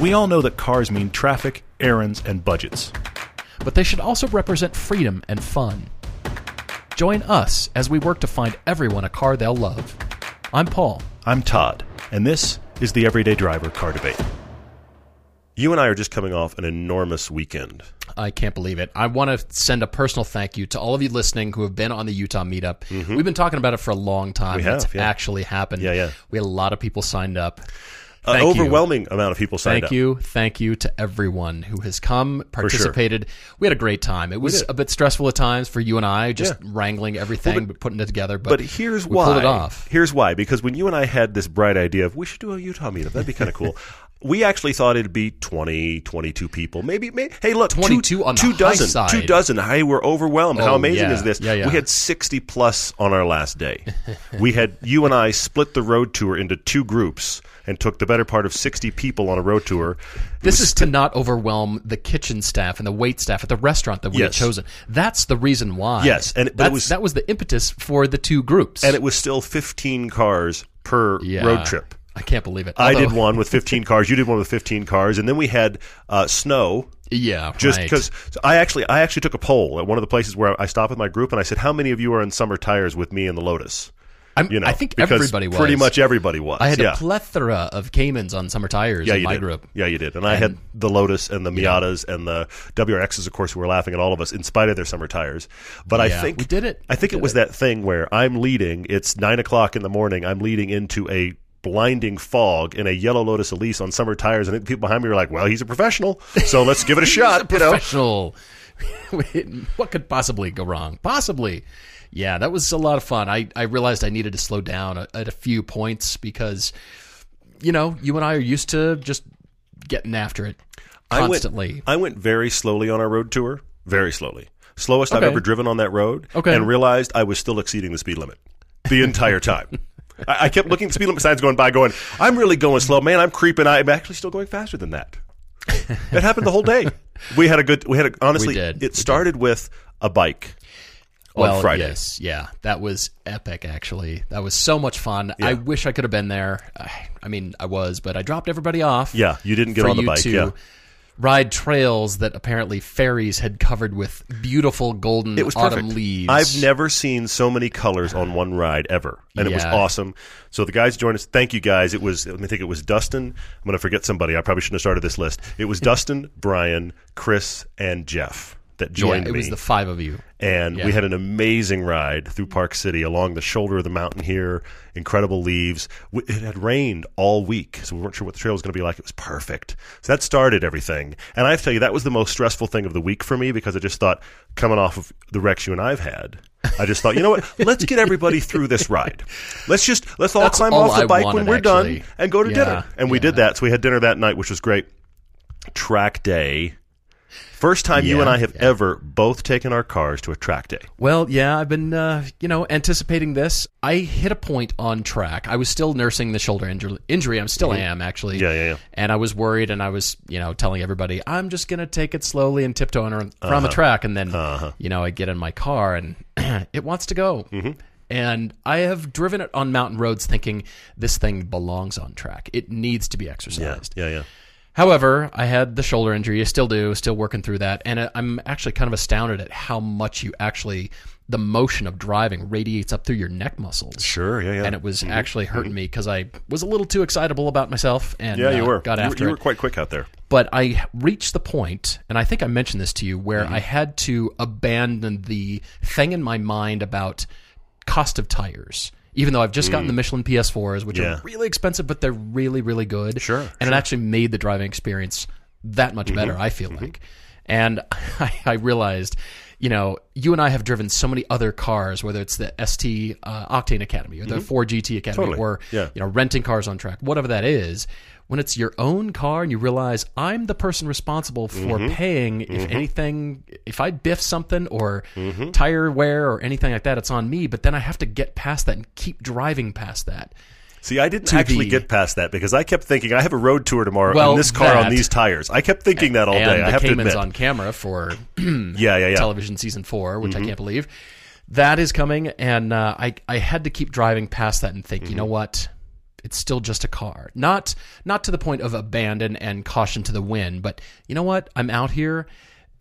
We all know that cars mean traffic, errands, and budgets. but they should also represent freedom and fun. Join us as we work to find everyone a car they'll love. I'm Paul. I'm Todd, and this is the Everyday Driver Car Debate. You and I are just coming off an enormous weekend. I can't believe it. I want to send a personal thank you to all of you listening who have been on the Utah meetup. We've been talking about it for a long time. Mm-hmm. We have, it's yeah. actually happened. Yeah, yeah. We had a lot of people signed up. An Thank you. overwhelming amount of people signed Thank up. you. Thank you to everyone who has come, participated. We had a great time. It was a bit stressful at times for you and I, just Yeah. wrangling everything, but, putting it together. But, But here's why. pulled it off. Here's why. Because when you and I had this bright idea of we should do a Utah meetup, that'd be kind of cool. We actually thought it'd be 20, 22 people. Maybe, maybe hey, look, two- 22 on the two dozen, side. two dozen. Hey, we're overwhelmed. How Oh, amazing yeah. is this? Yeah, yeah. We had 60 plus on our last day. we had, you and I split the road tour into two groups and took the better part of 60 people on a road tour. It This is to not overwhelm the kitchen staff and the wait staff at the restaurant that we Yes. had chosen. That's the reason why. Yes, and- it was- that was the impetus for the two groups. and it was still 15 cars per road trip. I can't believe it. I did one with 15 cars. You did one with 15 cars, and then we had uh, snow. Yeah, Just right. because I actually, I actually took a poll at one of the places where I stopped with my group, and I said, "How many of you are in summer tires with me and the Lotus?" I'm, You know, I think everybody was. Pretty much everybody was. I had yeah. a plethora of Caymans on summer tires yeah, in my did. group. Yeah, you did. And I had the Lotus and the Miatas and the WRXs, of course, who were laughing at all of us in spite of their summer tires. But I think we did it. I think it was it. that thing where I'm leading. It's nine o'clock in the morning. I'm leading into a blinding fog in a yellow Lotus Elise on summer tires, and people behind me were like, "Well, he's a professional, so let's give it a shot." you know? Professional. what could possibly go wrong? Possibly. Yeah, that was a lot of fun. I, I realized I needed to slow down at, at a few points because, you know, you and I are used to just getting after it I went- constantly. I went very slowly on our road tour, very slowly, slowest I've ever driven on that road, Okay. and realized I was still exceeding the speed limit the entire time. I, I kept looking at the speed limit signs going by, going, "I'm really going slow, man. I'm creeping. I'm actually still going faster than that." it happened the whole day. We had a good. We had a, honestly. We did. We It started with a bike on well, Friday. yes, yeah, that was epic. Actually, that was so much fun. I wish I could have been there. I, I mean, I was, but I dropped everybody off. Yeah, you didn't get on the bike. to Yeah, ride trails that apparently fairies had covered with beautiful golden it was autumn perfect. leaves. I've never seen so many colors on one ride ever, and it was Yeah. awesome. So the guys joined us. Thank you guys. It was. Let me think. It was Dustin. I'm going to forget somebody. I probably shouldn't have started this list. It was Dustin, Brian, Chris, and Jeff that joined yeah, it me. was the five of you. And yeah. we had an amazing ride through Park City along the shoulder of the mountain here. Incredible leaves. It had rained all week, so we weren't sure what the trail was going to be like. It was perfect. So that started everything. And I have to tell you, that was the most stressful thing of the week for me because I just thought, coming off of the wrecks you and I've had, I just thought, you know what? Let's get everybody through this ride. Let's just let's all That's climb all off the I bike when we're actually. done and go to Yeah, dinner. And we did that. So we had dinner that night, which was great. Track day. First time you and I have yeah. ever both taken our cars to a track day. Well, yeah, I've been, uh, you know, anticipating this. I hit a point on track. I was still nursing the shoulder injury. injury. I still am, actually. Mm-hmm. Yeah, yeah, yeah. And I was worried, and I was, you know, telling everybody, I'm just going to take it slowly and tiptoe around Uh-huh. the track. And then, you know, I get in my car, and it wants to go. Mm-hmm. And I have driven it on mountain roads thinking this thing belongs on track. It needs to be Yeah, exercised. yeah, yeah. However, I had the shoulder injury. I still do, still working through that. And I- I'm actually kind of astounded at how much you actually, the motion of driving radiates up through your neck muscles. Sure, yeah, yeah. And it was actually hurting me because I was a little too excitable about myself and Yeah, you uh, were. got you, were- after you it. were quite quick out there. But I reached the point, and I think I mentioned this to you, where Mm-hmm. I had to abandon the thing in my mind about cost of tires. Even though I've just gotten the Michelin PS4s, which Mm. Yeah. are really expensive, but they're really, really good. Sure, Mm-hmm. And it actually made the driving experience that much better, I feel like. And I, I realized, you know, you and I have driven so many other cars, whether it's the ST uh, Octane Academy or the 4GT Academy Mm-hmm. Totally. or, Yeah. you know, renting cars on track, whatever that is. When it's your own car and you realize I'm the person responsible for Mm-hmm. paying if anything, if I biff something or Mm-hmm. tire wear or anything like that, it's on me. But then I have to get past that and keep driving past that. See, I didn't actually the- get past that because I kept thinking I have a road tour tomorrow Well, on this car on these tires. I kept thinking that all and day. I have to Cayman's admit. on camera for yeah, yeah, yeah. television season four, which Mm-hmm. I can't believe. That is coming, and uh, I I had to keep driving past that and think, you know Mm-hmm. what? It's still just a car. Not not to the point of abandon and caution to the wind, but you know what? I'm out here.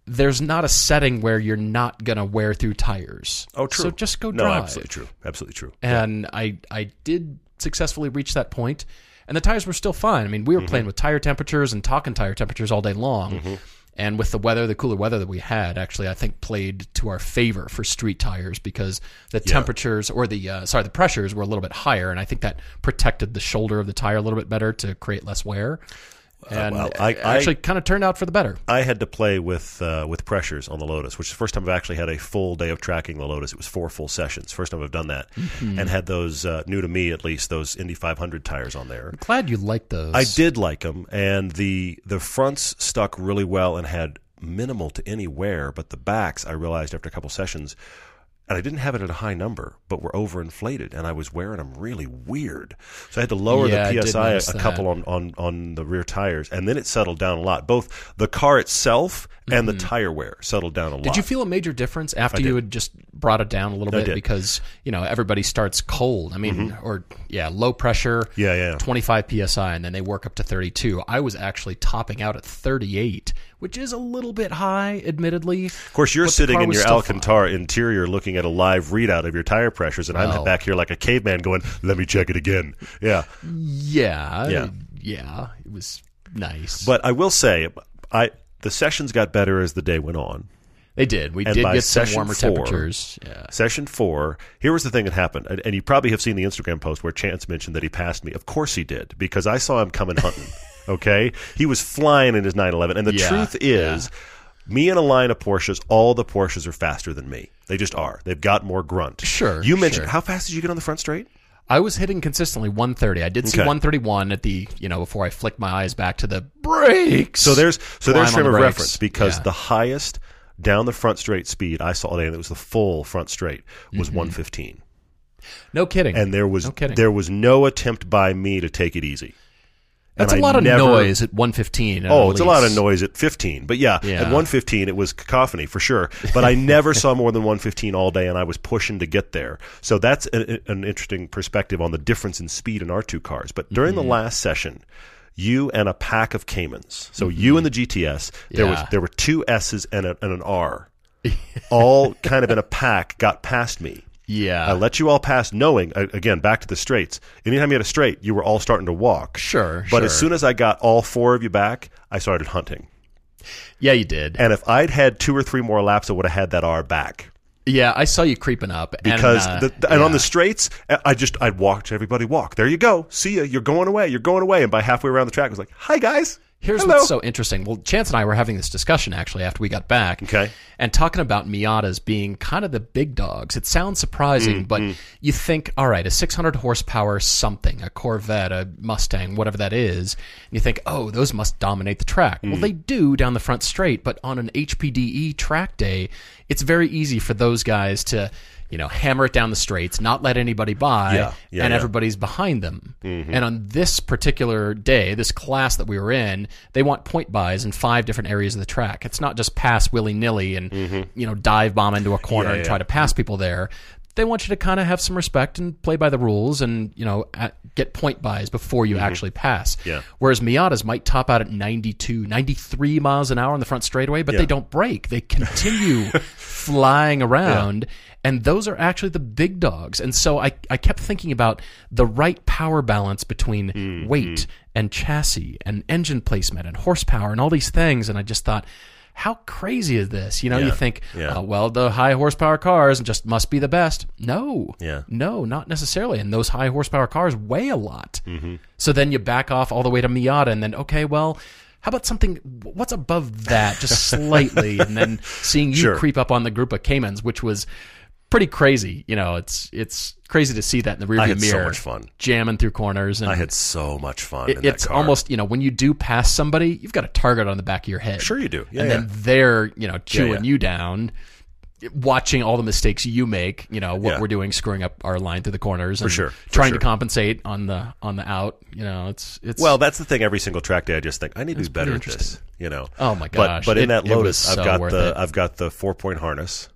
There's not a setting where you're not gonna wear through tires. Oh, true. So just go No, drive. absolutely true. Absolutely true. And I I did successfully reach that point, and the tires were still fine. I mean, we were Mm-hmm. playing with tire temperatures and talking tire temperatures all day long. And with the weather, the cooler weather that we had, actually, I think played to our favor for street tires because the temperatures or the uh, sorry, the pressures were a little bit higher, and I think that protected the shoulder of the tire a little bit better to create less wear. And well, I- actually kind of turned out for the better. I had to play with uh, with pressures on the Lotus, which is the first time I've actually had a full day of tracking the Lotus. It was four full sessions. First time I've done that, Mm-hmm. and had those uh, new to me at least those Indy 500 tires on there. I'm Glad you liked those. I did like them, and the the fronts stuck really well and had minimal to any wear, but the backs I realized after a couple sessions. And I didn't have it at a high number, but were overinflated, and I was wearing them really weird. So I had to lower Yeah, the psi a, a couple on, on, on the rear tires, and then it settled down a lot. Both the car itself and the tire wear settled down a lot. Mm-hmm. Did you feel a major difference after you had just brought it down a little bit did. Mm-hmm. because you know everybody starts cold. I mean, or yeah, low pressure. Yeah, yeah. 25 psi, and then they work up to 32. I was actually topping out at 38, which is a little bit high, admittedly. Of course, you're sitting in your Alcantara interior looking at a live readout of your tire pressures, and I'm back here like a caveman going, let me check it again. Yeah. Yeah, Yeah. yeah, it was nice. But I will say, I the sessions got better as the day went on. they did. We and did get some warmer four- temperatures. Yeah. Session four, here was the thing that happened. And, and you probably have seen the Instagram post where Chance mentioned that he passed me. Of course he did, because I saw him coming hunting. okay? He was flying in his 911. And the Yeah, truth is, me in a line of Porsches, all the Porsches are faster than me. They just are. They've got more grunt. Sure, You mentioned, sure. how fast did you get on the front straight? I was hitting consistently 130. I did see Okay. 131 at the, you know, before I flicked my eyes back to the brakes. So there's so there's frame the of brakes. reference because Yeah. the highest down the front straight speed I saw today, and it was the full front straight, was 115. no kidding. And there was Mm-hmm. No kidding. there was no attempt by me to take it easy. That's And a I lot of never- noise at 115. at Oh, it's a lot of noise at 15. But yeah, Yeah. at 115 it was cacophony for sure. But I never saw more than 115 all day and I was pushing to get there. So that's a, an interesting perspective on the difference in speed in our two cars. But during Mm-hmm. the last session, you and a pack of Caymans. So you and the GTS, there was Mm-hmm. There were two S's and, a, and an R. all kind of in a pack got past me. Yeah. I let you all pass, knowing again back to the straights. Anytime you had a straight, you were all starting to walk. Sure, But as soon as I got all four of you back, I started hunting. yeah, you did. And if I'd had two or three more laps, I would have had that R back. yeah, I saw you creeping up. Because and, uh, the, and on the straights, I just I'd watch everybody walk. There you go. See ya. You're going away. You're going away. And by halfway around the track, I was like, "Hi guys." Here's Hello. what's so interesting. Well, Chance and I were having this discussion actually after we got back. Okay. And talking about Miatas being kind of the big dogs. It sounds surprising, Mm, but you think, all right, a 600 horsepower something, a Corvette, a Mustang, whatever that is, and you think, oh, those must dominate the track. Mm. Well, they do down the front straight, but on an HPDE track day, it's very easy for those guys to. You know, hammer it down the straights, not let anybody by, Yeah, yeah, and yeah. everybody's behind them. Mm-hmm. And on this particular day, this class that we were in, they want point-bys in five different areas of the track. It's not just pass willy nilly and mm-hmm. you know dive bomb into a corner and try to pass people there. They want you to kind of have some respect and play by the rules and you know at, get point-bys before you mm-hmm. actually pass. Whereas Miatas might top out at 92, 93 miles an hour on the front straightaway, but they don't break. They continue flying around. And those are actually the big dogs. And so I, I kept thinking about the right power balance between Mm-hmm. weight and chassis and engine placement and horsepower and all these things. And I just thought, how crazy is this? You know, you think, Yeah. uh, well, the high horsepower cars just must be the best. No. Yeah. No, not necessarily. And those high horsepower cars weigh a lot. Mm-hmm. So then you back off all the way to Miata, and then okay, well, how about something? What's above that, just slightly, and then seeing you Sure. creep up on the group of Caymans, which was pretty crazy. You know, it's it's crazy to see that in the rearview mirror. I had so much fun. jamming through corners, and I had so much fun. it- in that it's almost you know when you do pass somebody, you've got a target on the back of your head. Sure you do. Yeah, and yeah. then they're you know chewing yeah. you down. Watching all the mistakes you make, you know what we're doing, screwing up our line through the corners, and sure, for trying sure. to compensate on the on the out. You know, it's it's Well, that's the thing. Every single track day, I just think I need to do better at this. You know. Oh, my But gosh. but in It- that Lotus, so I've got the it. I've got the four point harness.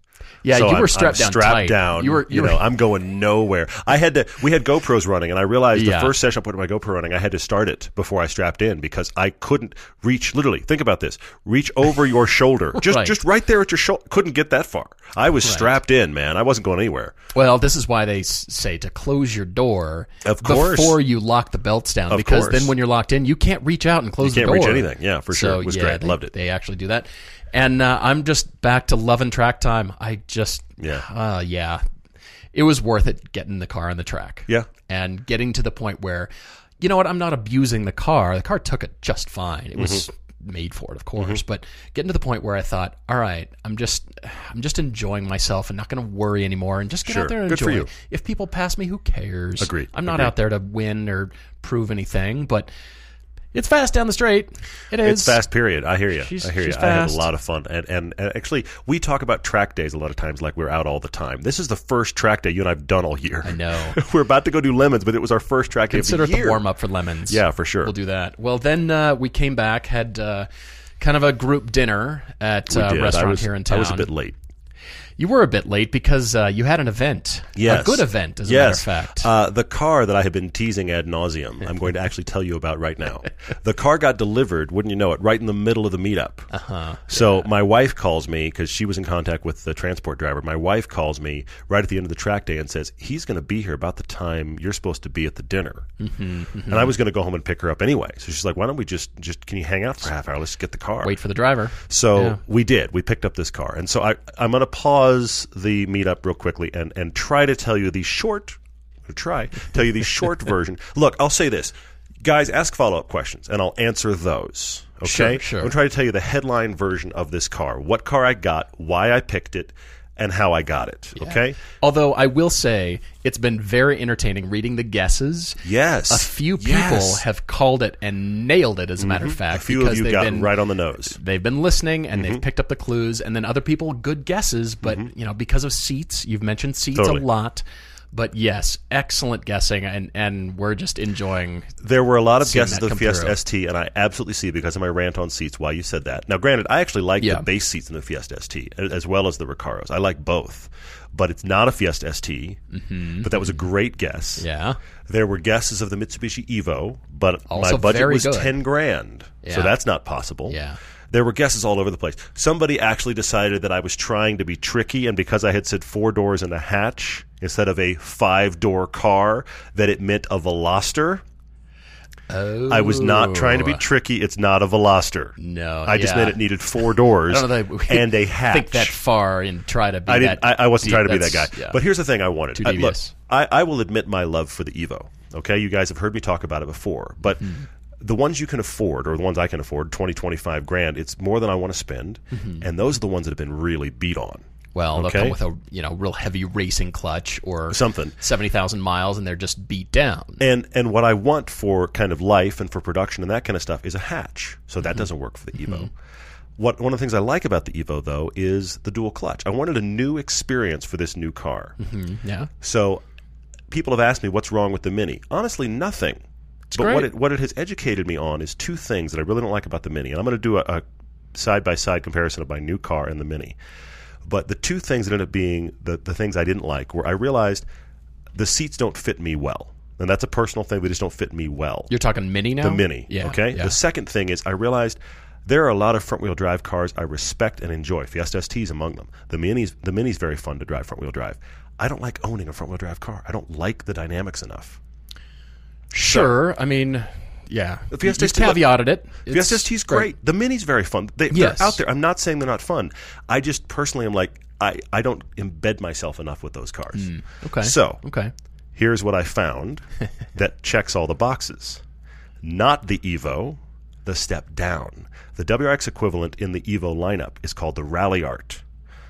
Yeah, So you were I'm- strapped I'm down Strapped tight. down. You were- you you were- know, I'm going nowhere. I had to. We had GoPros running, and I realized Yeah. the first session I put my GoPro running, I had to start it before I strapped in because I couldn't reach. Literally, think about this: reach over your shoulder, just Right. just right there at your shoulder. Couldn't get that far. I was strapped in, man. I wasn't going anywhere. Well, this is why they say to close your door Of course. before you lock the belts down, Of because course. then when you're locked in, you can't reach out and close You can't reach anything. Yeah, for sure. So, It was yeah, great. They, Loved it. They actually do that, and uh, I'm just back to loving track time. I just Yeah. uh, yeah, it was worth it getting the car on the track. Yeah. and getting to the point where, you know what, I'm not abusing the car. The car took it just fine. It was Mm-hmm. made for it, of course. But getting to the point where I thought, all right, I'm just, I'm just enjoying myself and not going to worry anymore, and just get Sure. out there and Good enjoy. for you. it. If people pass me, who cares? Agreed. I'm not Agreed. out there to win or prove anything, but it's fast down the straight. It is It's fast. Period. I hear you. She's- I hear she's you. I have fast. a lot of fun, and, and and actually, we talk about track days a lot of times, like we're out all the time. This is the first track day you and I've done all year. I know. we're about to go do lemons, but it was our first track day Consider of it the the warm up for lemons. Yeah, for sure. We'll do that. Well, then uh, we came back, had uh, kind of a group dinner at We uh, restaurant was, here in town. I was a bit late. You were a bit late because uh, you had an event. Yes. A good event, as yes. a matter of fact. Uh, the car that I have been teasing ad nauseum, I'm going to actually tell you about right now. the car got delivered, wouldn't you know it, right in the middle of the meetup. Uh-huh. So my wife calls me because she was in contact with the transport driver. My wife calls me right at the end of the track day and says, he's going to be here about the time you're supposed to be at the dinner. Mm-hmm, And I was going to go home and pick her up anyway. So she's like, why don't we just, just can you hang out for a half hour? Let's get the car. Wait for the driver. So Yeah. we did. We picked up this car, and so I, I'm going to pause the meetup real quickly and and try to tell you the short. Try tell you the short version. Look, I'll say this, guys. Ask follow up questions, and I'll answer those. Okay. Sure, sure. I'm going to try to tell you the headline version of this car, what car I got, why I picked it, and how I got it. Okay. Although I will say it's been very entertaining reading the guesses. Yes. A few people Yes. have called it and nailed it, as a matter of fact. A few because of you they've got been right on the nose. they've been listening and Mm-hmm. they've picked up the clues and then other people good guesses but you know because of seats you've mentioned seats Totally. a lot but yes excellent guessing and and we're just enjoying There were a lot of guesses of come Fiesta through. ST, and I absolutely see because of my rant on seats why you said that. Now, granted, I actually like Yeah. the base seats in the Fiesta ST as well as the Recaros. I like both, but it's not a Fiesta ST. Mm-hmm. But that was a great guess. yeah There were guesses of the Mitsubishi Evo, but Also my budget was good. ten grand, so that's not possible. Yeah. There were guesses all over the place. Somebody actually decided that I was trying to be tricky, and because I had said four doors and a hatch instead of a five door car, that it meant a Veloster. oh I was not trying to be tricky. It's not a Veloster. no I just yeah. meant it needed four doors I don't know that and a hatch. think that far and try to be I didn't. that I, I wasn't deep. trying to be that guy. yeah. But here's the thing: I wanted. I, look. I, I will admit my love for the Evo. Okay, you guys have heard me talk about it before, but. Mm-hmm. The ones you can afford, or the ones I can afford, 20, 25 grand, it's more than I want to spend. Mm-hmm. And those are the ones that have been really beat on. well okay. they'll come with a you know real heavy racing clutch or Something. 70,000 miles and they're just beat down And and what I want for kind of life and for production and that kind of stuff is a hatch. So Mm-hmm. that doesn't work for the Evo. What one of the things I like about the Evo though is the dual clutch. I wanted a new experience for this new car. yeah So people have asked me what's wrong with the Mini. Honestly, nothing. But what it what it has educated me on is two things that I really don't like about the Mini. And I'm going to do a, a side by side comparison of my new car and the Mini. But the two things that ended up being the, the things I didn't like were I realized the seats don't fit me well. And that's a personal thing. They just don't fit me well. you're talking mini now the Mini. yeah Okay. yeah. The second thing is I realized there are a lot of front wheel drive cars I respect and enjoy. Fiesta ST is among them. The Mini's the Mini's very fun to drive front wheel drive. I don't like owning a front wheel drive car. I don't like the dynamics enough. Sure. I mean, yeah. The Fiesta you caveated it. Fiesta It's ST's great. The Mini's very fun. They, Yes. They're out there. I'm not saying they're not fun. I just personally am like I, I don't embed myself enough with those cars. Hmm. Okay. So okay. here's what I found that checks all the boxes. Not the Evo, the step down. The WRX equivalent in the Evo lineup is called the Ralliart.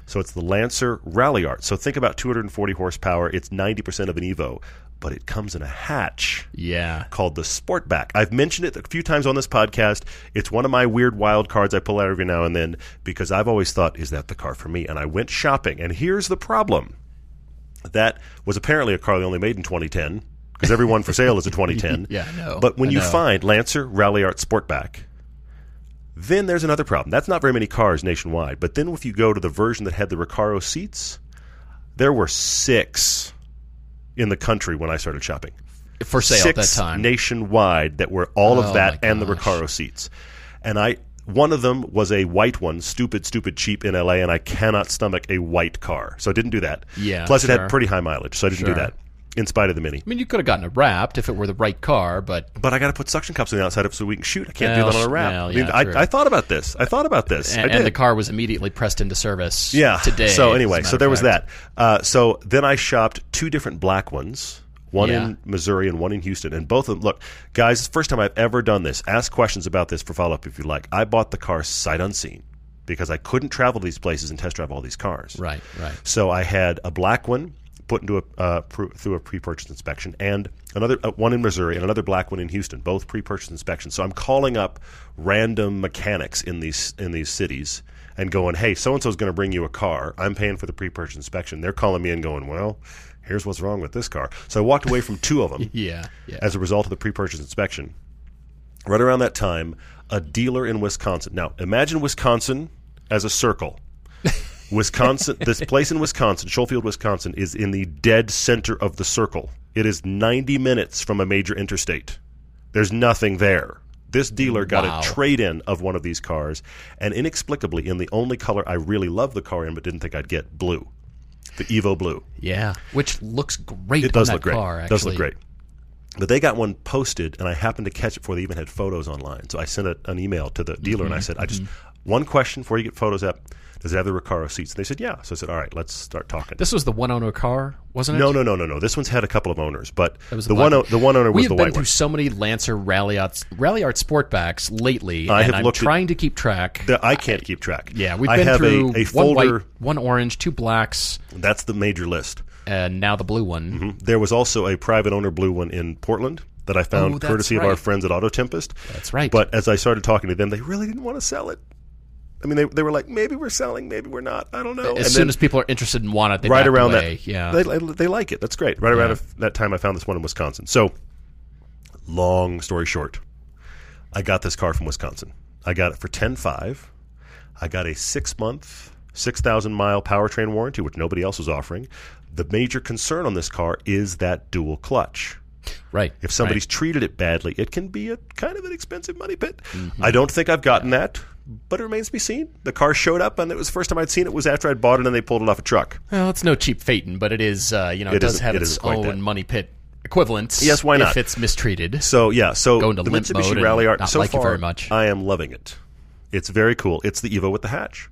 So it's the Lancer Ralliart. So think about 240 horsepower. It's 90% of an Evo, but it comes in a hatch Yeah. called the Sportback. I've mentioned it a few times on this podcast. It's one of my weird wild cards I pull out every now and then because I've always thought, is that the car for me? And I went shopping, and here's the problem. That was apparently a car they only made in 2010 because every one for sale is a 2010. Yeah, I know. But when I you know. find Lancer Ralliart Sportback, Then there's another problem. That's not very many cars nationwide. But then if you go to the version that had the Recaro seats, there were six in the country when I started shopping. for sale six at that time. nationwide that were all Oh, of that my and the gosh. Recaro seats. And I one of them was a white one, stupid, stupid cheap in LA, and I cannot stomach a white car. So I didn't do that. Yeah, Plus it sure. had pretty high mileage, so I didn't Sure. do that. In spite of the mini. I mean, you could have gotten it wrapped if it were the right car, but But I got to put suction cups on the outside of it so we can shoot. I can't Well, do that on a wrap. well, I mean. I, I thought about this. I thought about this. And, and the car was immediately pressed into service. Yeah. today. So anyway, so there was that. Uh, so then I shopped two different black ones. One Yeah. in Missouri and one in Houston, and both of them. Look, guys, it's the first time I've ever done this. Ask questions about this for follow up if you like. I bought the car sight unseen because I couldn't travel to these places and test drive all these cars. Right, right. So I had a black one put into a uh, pr- through a pre-purchase inspection, and another uh, one in Missouri, and another black one in Houston, both pre-purchase inspections. So I'm calling up random mechanics in these in these cities and going, "Hey, so and so is going to bring you a car. I'm paying for the pre-purchase inspection." They're calling me and going, "Well." Here's what's wrong with this car. So I walked away from two of them Yeah, yeah. as a result of the pre-purchase inspection. Right around that time, a dealer in Wisconsin. Now, imagine Wisconsin as a circle. Wisconsin, this place in Wisconsin, Schofield, Wisconsin, is in the dead center of the circle. It is 90 minutes from a major interstate. There's nothing there. This dealer got Wow. a trade in of one of these cars, and inexplicably, in the only color I really love the car in but didn't think I'd get, blue. The Evo Blue. yeah, which looks great. It does look great. Car, It does look great. But they got one posted, and I happened to catch it before they even had photos online. So I sent a, an email to the dealer, Mm-hmm. and I said, "I just one question before you get photos up: Does it have the Recaro seats?" They said, "Yeah." So I said, "All right, let's start talking." This was the one owner car, wasn't it? no, no, no, no, no. This one's had a couple of owners, but the one o- the one owner We was have the been white through so many Lancer Ralliart, Rally Art Sportbacks lately, I and have I'm looked at- trying to keep track. The- I can't keep track. yeah, we've I been have through a, a one folder. white, one orange, two blacks, That's the major list. and now the blue one. Mm-hmm. There was also a private owner blue one in Portland that I found Oh, courtesy of our friends at AutoTempest. That's right. But as I started talking to them, they really didn't want to sell it. I mean, they, they were like, maybe we're selling, maybe we're not. I don't know. as And soon then as people are interested and want it, they right around away. that, yeah. they, they like it. That's great. Right around Yeah. if- that time, I found this one in Wisconsin. So, long story short, I got this car from Wisconsin. I got it for ten five. I got a six month, six thousand mile powertrain warranty, which nobody else was offering. The major concern on this car is that dual clutch. right. If somebody's treated it badly, it can be a kind of an expensive money pit. Mm-hmm. I don't think I've gotten that, but it remains to be seen. The car showed up, and it was the first time I'd seen it was after I'd bought it and they pulled it off a truck. Well, it's no cheap Phaeton, but it is. Uh, you know, it, It does have it its own that. money pit equivalents. Yes, why not? If it's mistreated. So yeah, so Go into the limp Mitsubishi mode Ralliart so like far, very much. I am loving it. It's very cool. It's the Evo with the hatch.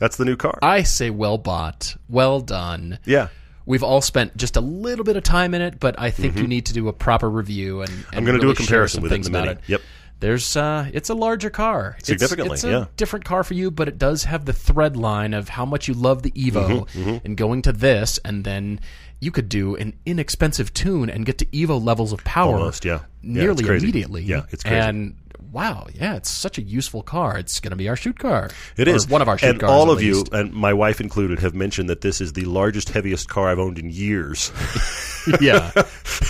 That's the new car. I say well bought, well done. yeah, We've all spent just a little bit of time in it, but I think you need to do a proper review and, and Mm-hmm. I'm gonna do a comparison with it in things the about it. Yep. There's uh, it's a larger car. Significantly, it's, a yeah. different car for you, but it does have the thread line of how much you love the Evo Mm-hmm, and going to this, and then you could do an inexpensive tune and get to Evo levels of power Almost, yeah. Yeah, nearly it's crazy. immediately. Yeah, it's crazy. And wow, yeah, it's such a useful car. It's going to be our shoot car. it is one of our shoot And cars. all at of you, and my wife included, have mentioned that this is the largest, heaviest car I've owned in years. yeah,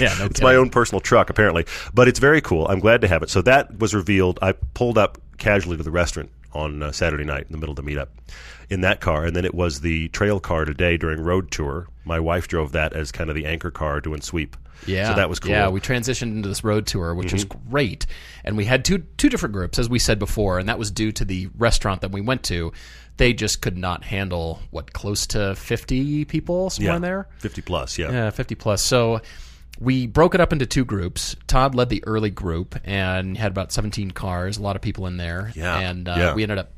yeah, no It's my own personal truck, apparently. But it's very cool. I'm glad to have it. So that was revealed. I pulled up casually to the restaurant on uh, Saturday night in the middle of the meetup in that car. And then it was the trail car today during road tour. My wife drove that as kind of the anchor car doing sweep. Yeah, So that was cool. Mm-hmm. Yeah, we transitioned into this road tour, which was great, and we had two two different groups, as we said before, and that was due to the restaurant that we went to. They just could not handle what close to fifty people somewhere yeah. in there. 50 plus, yeah. Yeah, 50 plus. So we broke it up into two groups. Todd led the early group and had about 17 cars, a lot of people in there. Yeah, And uh, yeah. we ended up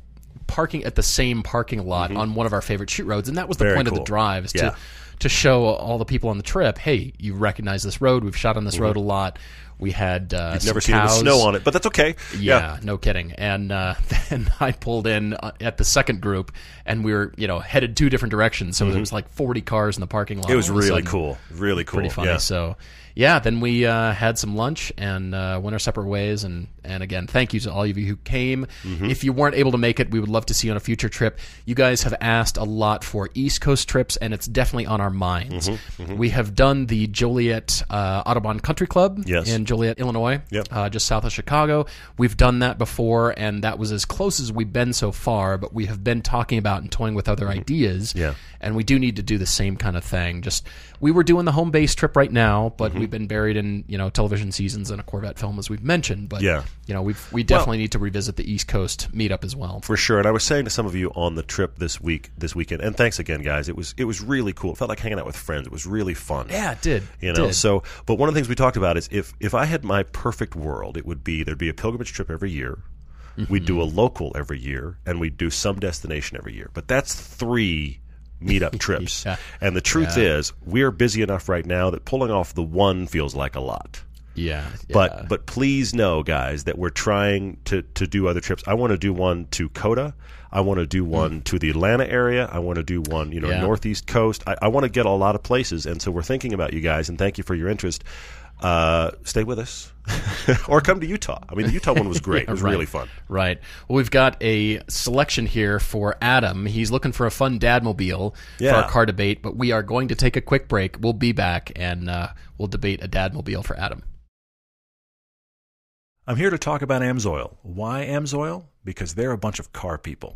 parking at the same parking lot on one of our favorite shoot roads. And that was the Mm-hmm. Very point of the drive is Yeah. to, to show all the people on the trip, hey, you recognize this road. We've shot on this road a lot. We had uh, Mm-hmm. Never seen it with snow on it, but that's okay. Yeah, no kidding. And uh, then I pulled in uh, at the second group, and we were, you know, headed two different directions. So there was like 40 cars in the parking lot. Mm-hmm. It was all of a really sudden cool. Really cool. pretty funny. Yeah. So, yeah, then we uh, had some lunch and uh, went our separate ways. And, and again, thank you to all of you who came. If you weren't able to make it, we would love to see you on a future trip. You guys have asked a lot for East Coast trips, and it's definitely on our minds. We have done the Joliet uh, Autobahn Country Club Yes. in Joliet, Illinois, Yep. uh, just south of Chicago. We've done that before, and that was as close as we've been so far. But we have been talking about and toying with other ideas. Mm-hmm. Yeah. and we do need to do the same kind of thing. Just we were doing the home base trip right now, but Mm-hmm. we've been buried in you know television seasons and a Corvette film as we've mentioned. But Yeah. you know we've we definitely need to revisit the East Coast meetup as well. For sure, and I was saying to some of you on the trip this week, this weekend, and thanks again, guys. It was it was really cool. It felt like hanging out with friends. It was really fun. yeah, it did. You know, Did. so but one of the things we talked about is if if I had my perfect world, it would be there'd be a pilgrimage trip every year. We'd do a Mm-hmm. local every year, and we'd do some destination every year. But that's three meetup trips. Yeah. And the truth is, we're busy enough right now that pulling off the one feels like a lot. yeah, But yeah. but please know, guys, that we're trying to to do other trips. I want to do one to COTA. I want to do mm. one to the Atlanta area. I want to do one, you know. Yeah. northeast coast. I, I want to get a lot of places, and so we're thinking about you guys. And thank you for your interest. Uh, stay with us, or come to Utah. I mean, the Utah one was great. it was right. really fun. Right. Well, we've got a selection here for Adam. He's looking for a fun dadmobile for Yeah. our car debate, but we are going to take a quick break. We'll be back and uh, we'll debate a dadmobile for Adam. I'm here to talk about Amsoil. Why Amsoil? Because they're a bunch of car people.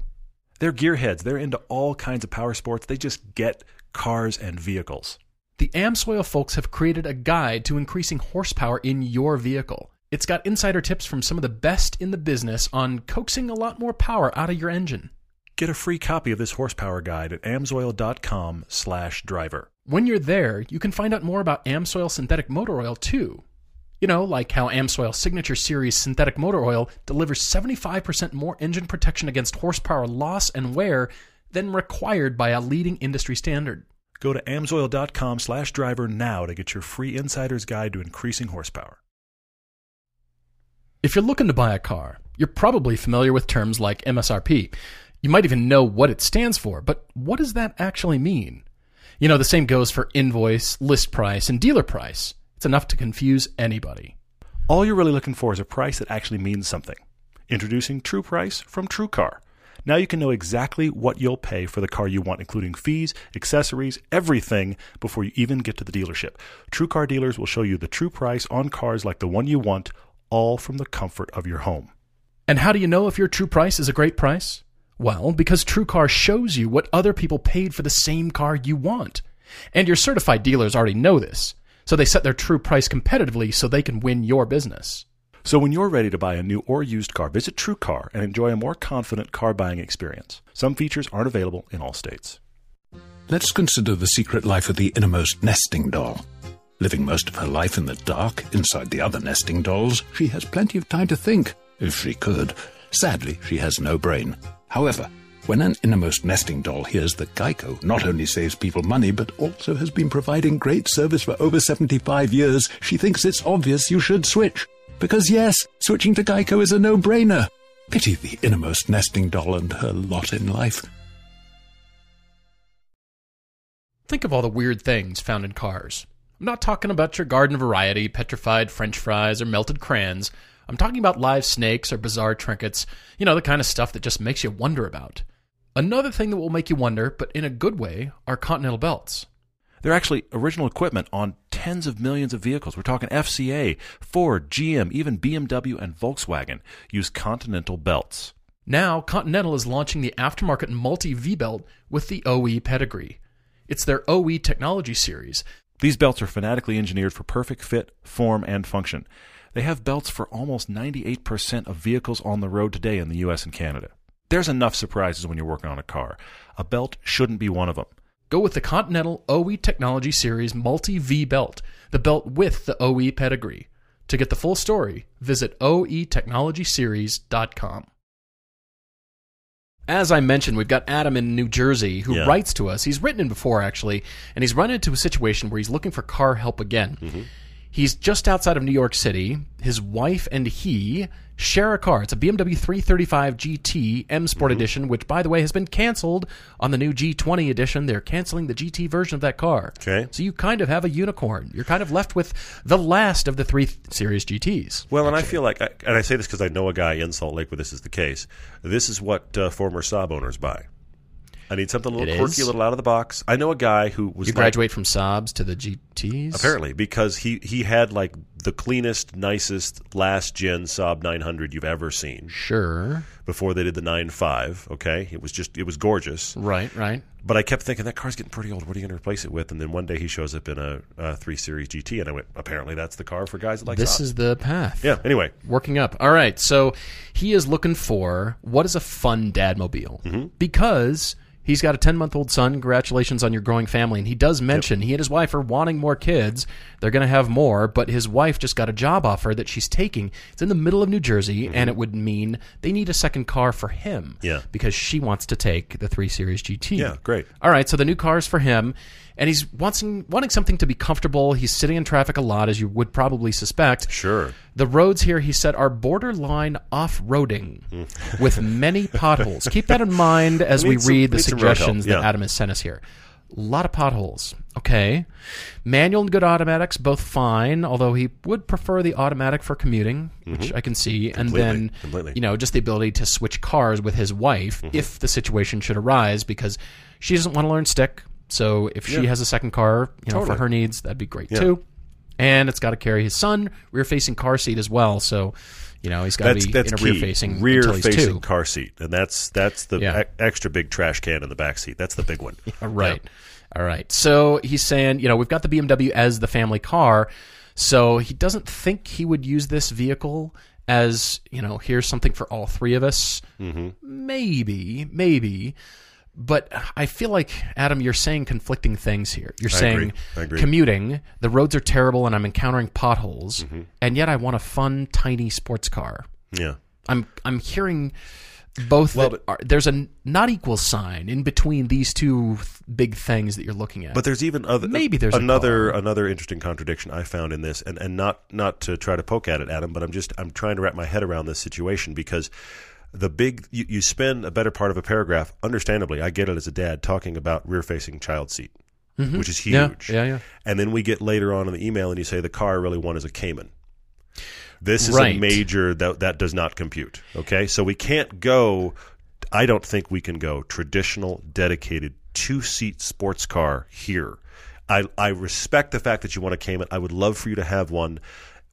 They're gearheads. They're into all kinds of power sports. They just get cars and vehicles. The Amsoil folks have created a guide to increasing horsepower in your vehicle. It's got insider tips from some of the best in the business on coaxing a lot more power out of your engine. Get a free copy of this horsepower guide at amsoil.com slash driver. When you're there, you can find out more about Amsoil synthetic motor oil too. You know, like how Amsoil Signature Series synthetic motor oil delivers 75% more engine protection against horsepower loss and wear than required by a leading industry standard. Go to amsoil.com slash driver now to get your free insider's guide to increasing horsepower. If you're looking to buy a car, you're probably familiar with terms like MSRP. You might even know what it stands for, but what does that actually mean? You know, the same goes for invoice, list price, and dealer price. It's enough to confuse anybody. All you're really looking for is a price that actually means something. Introducing True Price from TrueCar. Now you can know exactly what you'll pay for the car you want, including fees, accessories, everything, before you even get to the dealership. TrueCar dealers will show you the true price on cars like the one you want, all from the comfort of your home. And how do you know if your true price is a great price? Well, because TrueCar shows you what other people paid for the same car you want. And your certified dealers already know this, so they set their true price competitively so they can win your business. So when you're ready to buy a new or used car, visit TrueCar and enjoy a more confident car buying experience. Some features aren't available in all states. Let's consider the secret life of the innermost nesting doll. Living most of her life in the dark, inside the other nesting dolls, she has plenty of time to think, if she could. Sadly, she has no brain. However, when an innermost nesting doll hears that Geico not only saves people money, but also has been providing great service for over 75 years, she thinks it's obvious you should switch. Because yes, switching to Geico is a no-brainer. Pity the innermost nesting doll and her lot in life. Think of all the weird things found in cars. I'm not talking about your garden variety, petrified french fries, or melted crayons. I'm talking about live snakes or bizarre trinkets, you know, the kind of stuff that just makes you wonder about. Another thing that will make you wonder, but in a good way, are continental belts. They're actually original equipment on tens of millions of vehicles. We're talking FCA, Ford, GM, even BMW and Volkswagen use Continental belts. Now, Continental is launching the aftermarket multi V belt with the OE pedigree. It's their OE technology series. These belts are fanatically engineered for perfect fit, form, and function. They have belts for almost 98% of vehicles on the road today in the US and Canada. There's enough surprises when you're working on a car. A belt shouldn't be one of them. Go with the Continental OE Technology Series Multi V belt, the belt with the OE pedigree. To get the full story, visit oetechnologyseries.com. As I mentioned, we've got Adam in New Jersey who Yeah. writes to us. He's written in before, actually, and he's run into a situation where he's looking for car help again. Mm-hmm. He's just outside of New York City. His wife and he share a car. It's a BMW 335 GT M Sport Mm-hmm. Edition, which, by the way, has been canceled on the new G20 edition. They're canceling the GT version of that car. Okay. So you kind of have a unicorn. You're kind of left with the last of the three Series GTs. Well, and I feel like, I, and I say this because I know a guy in Salt Lake where this is the case. This is what uh, former Saab owners buy. I need something a little It quirky, a little out of the box. I know a guy who was You like- graduate from Saabs to the GTs? apparently because he he had like the cleanest, nicest last gen Saab 900 you've ever seen Sure. before they did the 95. Okay, it was just it was gorgeous. Right, right. But I kept thinking that car's getting pretty old. What are you going to replace it with? And then one day he shows up in a, a three series GT, and I went, apparently that's the car for guys that like This Saab. is the path. yeah. Anyway, working up. All right, so he is looking for what is a fun dadmobile Mm-hmm. because he's got a 10 month old son. Congratulations on your growing family. And he does mention he and his wife are wanting more kids. They're going to have more, but his wife just got a job offer that she's taking. It's in the middle of New Jersey, and it would mean they need a second car for him. Mm-hmm. Yeah. Because she wants to take the 3 Series GT. Yeah, great. All right, so the new car is for him, and he's wanting wanting something to be comfortable. He's sitting in traffic a lot, as you would probably suspect. Sure. The roads here, he said, are borderline off-roading with many potholes. Keep that in mind as We we some- read the some help, suggestions that yeah. Adam has sent us here. A lot of potholes. Okay. Manual and good automatics, both fine, although he would prefer the automatic for commuting, which mm-hmm. I can see. And then, completely. you know, just the ability to switch cars with his wife mm-hmm. if the situation should arise because she doesn't want to learn stick. So if she Yeah. has a second car, you know, Totally. for her needs, that'd be great too. And it's got to carry his son, rear facing car seat as well. So, you know, he's got to be that's in a rear facing rear facing car seat, and that's that's the Yeah. e- extra big trash can in the back seat. That's the big one. All right. All right. So he's saying, you know, we've got the BMW as the family car. So he doesn't think he would use this vehicle as, you know, here's something for all three of us. Mm-hmm. Maybe, maybe. But I feel like, Adam, you're saying conflicting things here. You're saying agree. I agree. commuting, the roads are terrible and I'm encountering potholes, Mm-hmm. and yet I want a fun, tiny sports car. Yeah. I'm I'm hearing both Well, that are, there's a not equal sign in between these two th- big things that you're looking at. But there's even other Maybe there's another another interesting contradiction I found in this, and, and not not to try to poke at it, Adam, but I'm just I'm trying to wrap my head around this situation because the big you, you spend a better part of a paragraph, understandably, I get it as a dad talking about rear facing child seat, mm-hmm. which is Yeah, huge. yeah, yeah. And then we get later on in the email and you say the car I really want is a Cayman. This is Right. a major that that does not compute. Okay, so we can't go. I don't think we can go traditional, dedicated two seat sports car here. I I respect the fact that you want a Cayman. I would love for you to have one.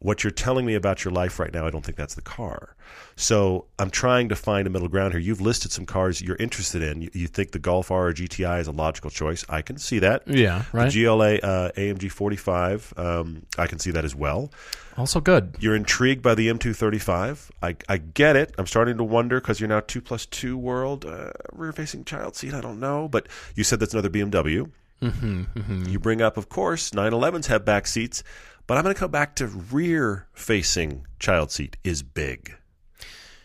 What you're telling me about your life right now, I don't think that's the car. So I'm trying to find a middle ground here. You've listed some cars you're interested in. You, you think the Golf R or GTI is a logical choice. I can see that. Yeah, right. The GLA uh, AMG 45, um, I can see that as well. also good. You're intrigued by the M235. I, I get it. I'm starting to wonder because you're now two plus two world uh, rear facing child seat. I don't know, but you said that's another BMW. Mm-hmm, You bring up, of course, 911s have back seats, but I'm going to come back to rear facing child seat is big.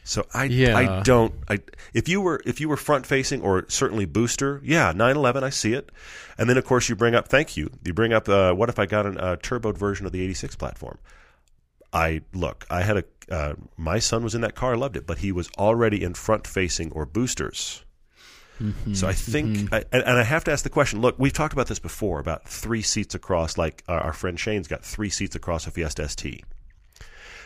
So I Yeah. I don't I if you were if you were front facing or certainly booster yeah 911 I see it and then of course you bring up thank you you bring up uh, what if I got a uh, turboed version of the 86 platform I look I had a uh, my son was in that car loved it but he was already in front facing or boosters so I think, I, and I have to ask the question. Look, we've talked about this before about three seats across. Like uh, our friend Shane's got three seats across a Fiesta ST.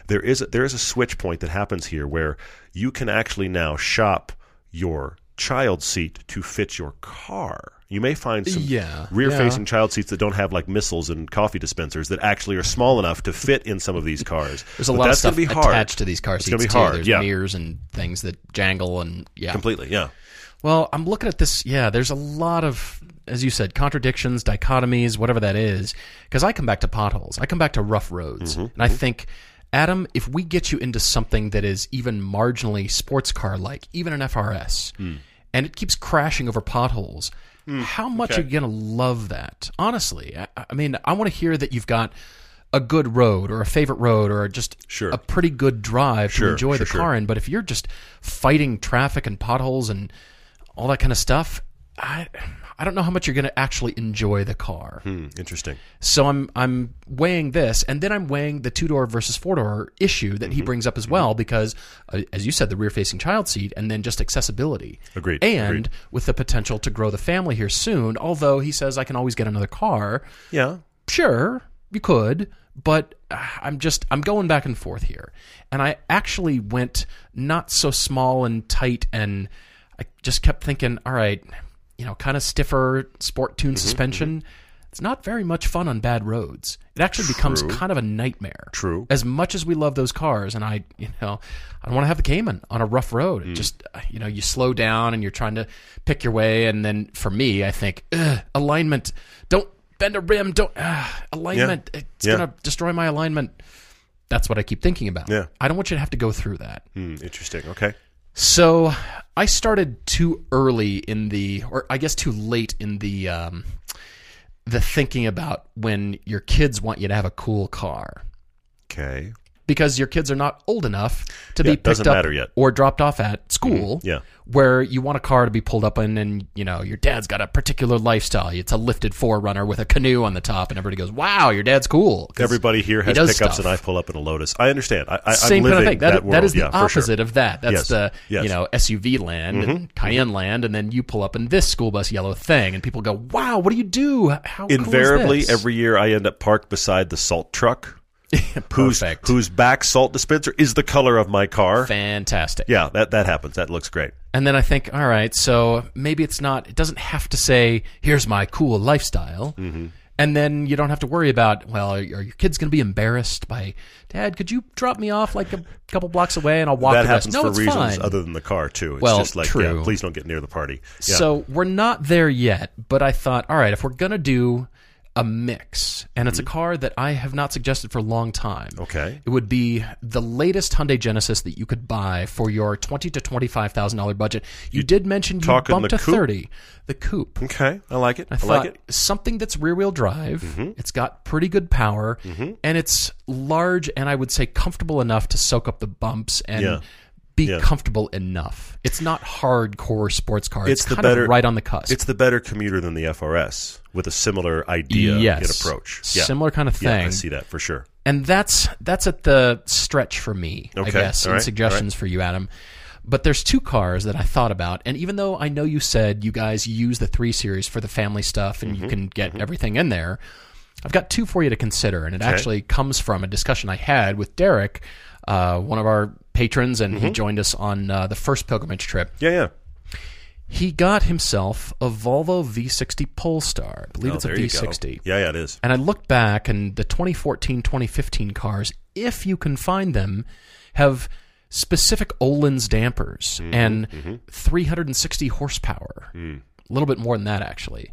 There is a, there is a switch point that happens here where you can actually now shop your child seat to fit your car. You may find some Yeah, rear-facing yeah. child seats that don't have like missiles and coffee dispensers that actually are small enough to fit in some of these cars. There's a But lot of stuff be attached to these car It's seats gonna be too. hard, There's yeah. mirrors and things that jangle and yeah. Completely, yeah. Well, I'm looking at this. Yeah, there's a lot of, as you said, contradictions, dichotomies, whatever that is. Because I come back to potholes. I come back to rough roads, Mm-hmm, and I think, Adam, if we get you into something that is even marginally sports car like, even an FRS, Hmm. and it keeps crashing over potholes, how much are you going to love that? Honestly, I, I mean, I want to hear that you've got. A good road, or a favorite road, or just Sure. a pretty good drive Sure, to enjoy sure, the car in. But if you're just fighting traffic and potholes and all that kind of stuff, I I don't know how much you're going to actually enjoy the car. Hmm, interesting. So I'm I'm weighing this, and then I'm weighing the two door versus four door issue that Mm-hmm. he brings up as well, because uh, as you said, the rear facing child seat, and then just accessibility. Agreed, And agreed. with the potential to grow the family here soon, although he says I can always get another car. Yeah. Sure, you could, but uh, I'm just I'm going back and forth here, and I actually went not so small and tight, and I just kept thinking, all right, you know, kind of stiffer sport tune Mm-hmm, suspension. It's not very much fun on bad roads. It actually becomes kind of a nightmare. True. As much as we love those cars, and I, you know, I don't want to have the Cayman on a rough road. Mm. It just, uh, you know, you slow down and you're trying to pick your way, and then for me, I think Ugh, alignment. Don't bend a rim. Don't uh, alignment. It's Yeah. gonna destroy my alignment. That's what I keep thinking about. Yeah. I don't want you to have to go through that. Hmm, interesting. Okay. So I started too early in the, or I guess too late in the, um, the thinking about when your kids want you to have a cool car Okay. Because your kids are not old enough to Yeah, be picked up yet. or dropped off at school. Mm-hmm. yeah. Where you want a car to be pulled up in, and you know your dad's got a particular lifestyle. It's a lifted 4Runner with a canoe on the top, and everybody goes, "Wow, your dad's cool." Everybody here has does pickups, stuff. and I pull up in a Lotus. I understand. I, I, Same I'm kind of thing. That, that that is the yeah, for sure. opposite of that. That's Yes. the Yes. Mm-hmm. you know SUV land, and Cayenne land, and then you pull up in this school bus yellow thing, and people go, "Wow, what do you do? How cool is Invariably, this?" every year I end up parked beside the salt truck, whose Perfect. whose back salt dispenser is the color of my car. fantastic. Yeah, that that happens. That looks great. And then I think, all right, so maybe it's not, it doesn't have to say, here's my cool lifestyle. Mm-hmm. And then you don't have to worry about, well, are, are your kids going to be embarrassed by, Dad, could you drop me off like a couple blocks away and I'll walk that the rest? happens No, for it's reasons fine. other than the car too. It's Well, just like, true. yeah, please don't get near the party. Yeah. So we're not there yet, but I thought, all right, if we're going to do a mix, and it's a car that I have not suggested for a long time. Mm-hmm. Okay. It would be the latest Hyundai Genesis that you could buy for your twenty to twenty five thousand dollar budget. You did mention you talking bumped the to coupe? thirty. The coupe. okay, I like it. I, I thought like it. Mm-hmm. something that's rear wheel drive. It's got pretty good power, and it's large and I would say comfortable enough to soak up the bumps and Yeah. Be Yeah. comfortable enough. It's not hardcore sports car. It's, It's the kind better of right on the cusp. It's the better commuter than the FRS with a similar idea yes, and approach. Yeah. similar kind of Yeah, I thing. see that for sure. and that's that's at the stretch for me, I Okay, guess, all and right, suggestions for you, Adam. But there's two cars that I thought about, and even though I know you said you guys use the three series for the family stuff, and Mm-hmm, you can get everything in there, I've got two for you to consider, and it actually comes from a discussion I had with Derek, uh, one of our patrons, and Mm-hmm. he joined us on uh, the first pilgrimage trip. Yeah, yeah. He got himself a Volvo V60 Polestar. I believe Oh, it's a there you go. V60. Yeah, yeah, it is. And I looked back, and the 2014, 2015 cars, if you can find them, have specific Öhlins dampers Mm-hmm, and 360 horsepower. Mm. A little bit more than that, actually.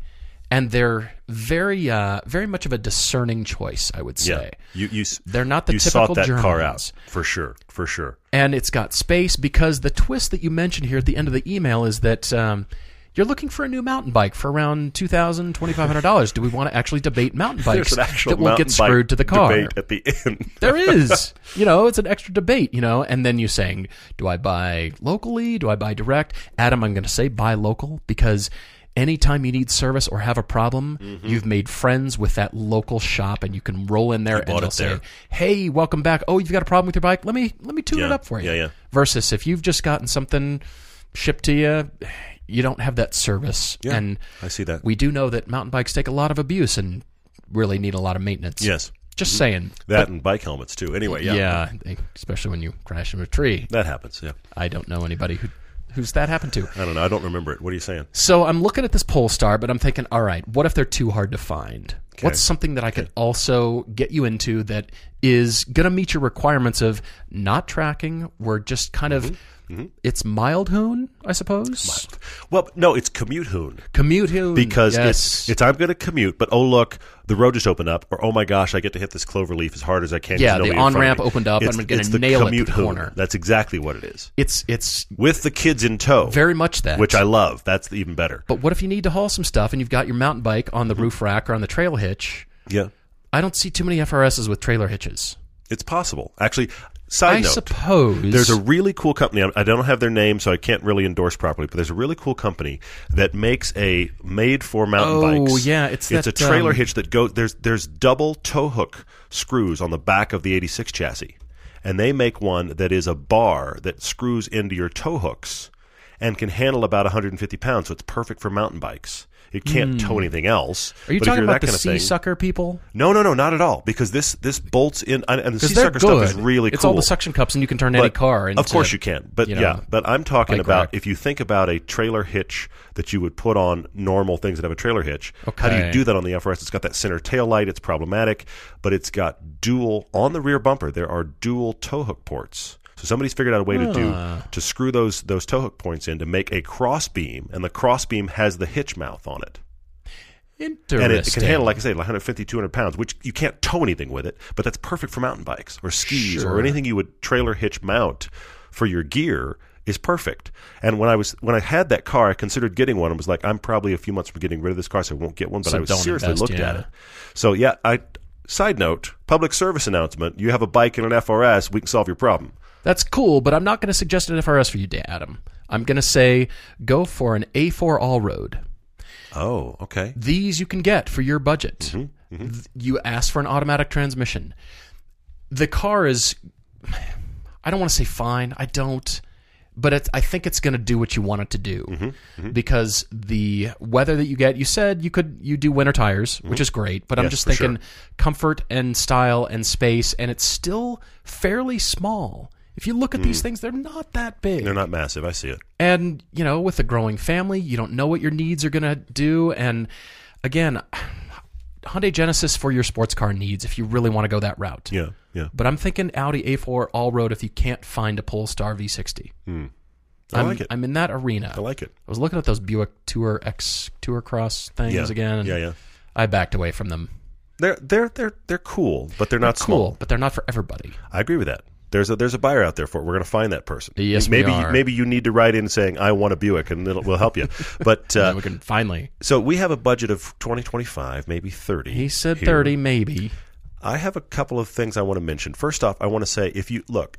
And they're very, uh, very much of a discerning choice, I would Yeah, say. you you They're not the you typical sought that car out for sure, for sure. And it's got space because the twist that you mentioned here at the end of the email is that um, you're looking for a new mountain bike for around $2,000, Do we want to actually debate mountain bikes There's an actual that will get screwed to the car? debate at the end. There is. you know, it's an extra debate, you know, and then you're saying, do I buy locally? Do I buy direct? Adam, I'm going to say buy local because anytime you need service or have a problem, Mm-hmm. you've made friends with that local shop and you can roll in there and they'll say. "Hey, welcome back. Oh, you've got a problem with your bike? Let me let me tune it up for you." Yeah, yeah. Versus if you've just gotten something shipped to you, you don't have that service. Yeah, and I see that. we do know that mountain bikes take a lot of abuse and really need a lot of maintenance. Yes, Just saying. that and bike helmets too. Anyway, yeah, Yeah, especially when you crash into a tree. that happens. Yeah, I don't know anybody who who's that happened to. I don't know. I don't remember it. What are you saying? So I'm looking at this Polestar, but I'm thinking, all right, what if they're too hard to find? What's something that I could also get you into that is going to meet your requirements of not tracking? We're just kind of, mm-hmm. It's mild hoon, I suppose. Well, no, it's commute hoon Commute hoon. because yes. it's it's I'm going to commute, but oh look, the road just opened up, or oh my gosh, I get to hit this clover leaf as hard as I can. Yeah, the of on-ramp opened up, It's- I'm gonna it's the it to commute the hoon. corner. That's exactly what it is. it's it's With the kids in tow, very much that. which I love. That's even better. But what if you need to haul some stuff and you've got your mountain bike on the Mm-hmm. roof rack or on the trail hitch? Yeah, I don't see too many FRSs with trailer hitches. It's possible. Actually, Side I note. suppose There's a really cool company. I don't have their name, so I can't really endorse properly. But there's a really cool company that makes a made-for mountain Oh, bikes. Oh yeah, it's it's that, a trailer um, hitch that goes. There's there's double tow hook screws on the back of the '86 chassis, and they make one that is a bar that screws into your tow hooks and can handle about 150 pounds. So it's perfect for mountain bikes. It can't hmm. tow anything else. Are you but talking about the sea thing, sucker people? No, no, no, not at all. Because this this bolts in, and the sea sucker good. stuff is really It's cool. It's all the suction cups, and you can turn any But- car. Into, of course you can, but you know, yeah, but I'm talking about rack. if you think about a trailer hitch that you would put on normal things that have a trailer hitch. How do you do that on the FRS? It's got that center tail light. It's problematic, but it's got dual on the rear bumper. There are dual tow hook ports. So somebody's figured out a way to do to screw those those tow hook points in to make a cross beam, and the cross beam has the hitch mouth on it. Interesting. And it, it can handle, like I say, 150, 200 pounds, which you can't tow anything with it, but that's perfect for mountain bikes or skis or anything you would trailer hitch mount for your gear is perfect. And when I was when I had that car, I considered getting one and was like, I'm probably a few months from getting rid of this car, so I won't get one. But So I was seriously invest, looked at it. So yeah, I side note, public service announcement, you have a bike and an FRS, we can solve your problem. That's cool, but I'm not going to suggest an FRS for you, Adam. I'm going to say go for an A4 all road. Oh, okay. These you can get for your budget. Mm-hmm, Th- You ask for an automatic transmission. The car is, I don't want to say fine. I don't. But it's, I think it's going to do what you want it to do Mm-hmm, because the weather that you get. You said you could you do winter tires, which is great. But I'm Mm-hmm. Just for sure. thinking comfort and style and space, and it's still fairly small. If you look at these things, they're not that big. Mm. They're not massive, I see it. And, you know, with a growing family, you don't know what your needs are going to do. And again, Hyundai Genesis for your sports car needs if you really want to go that route. Yeah, yeah. But I'm thinking Audi A4 all road if you can't find a Polestar V60. I I'm, like it. I'm in that arena. I like it. I was looking at those Buick Tour X Tour Cross things Yeah. again. And Yeah, yeah. I backed away from them. They're they're they're they're cool, but they're not Cool, small. but they're not for everybody. I agree with that. There's a there's a buyer out there for it. We're going to find that person. Yes, we maybe are. maybe you need to write in saying I want a Buick, and it'll, we'll help you. But uh, we can finally. so we have a budget of twenty twenty five, maybe thirty. He said here. 30, maybe. I have a couple of things I want to mention. First off, I want to say if you look,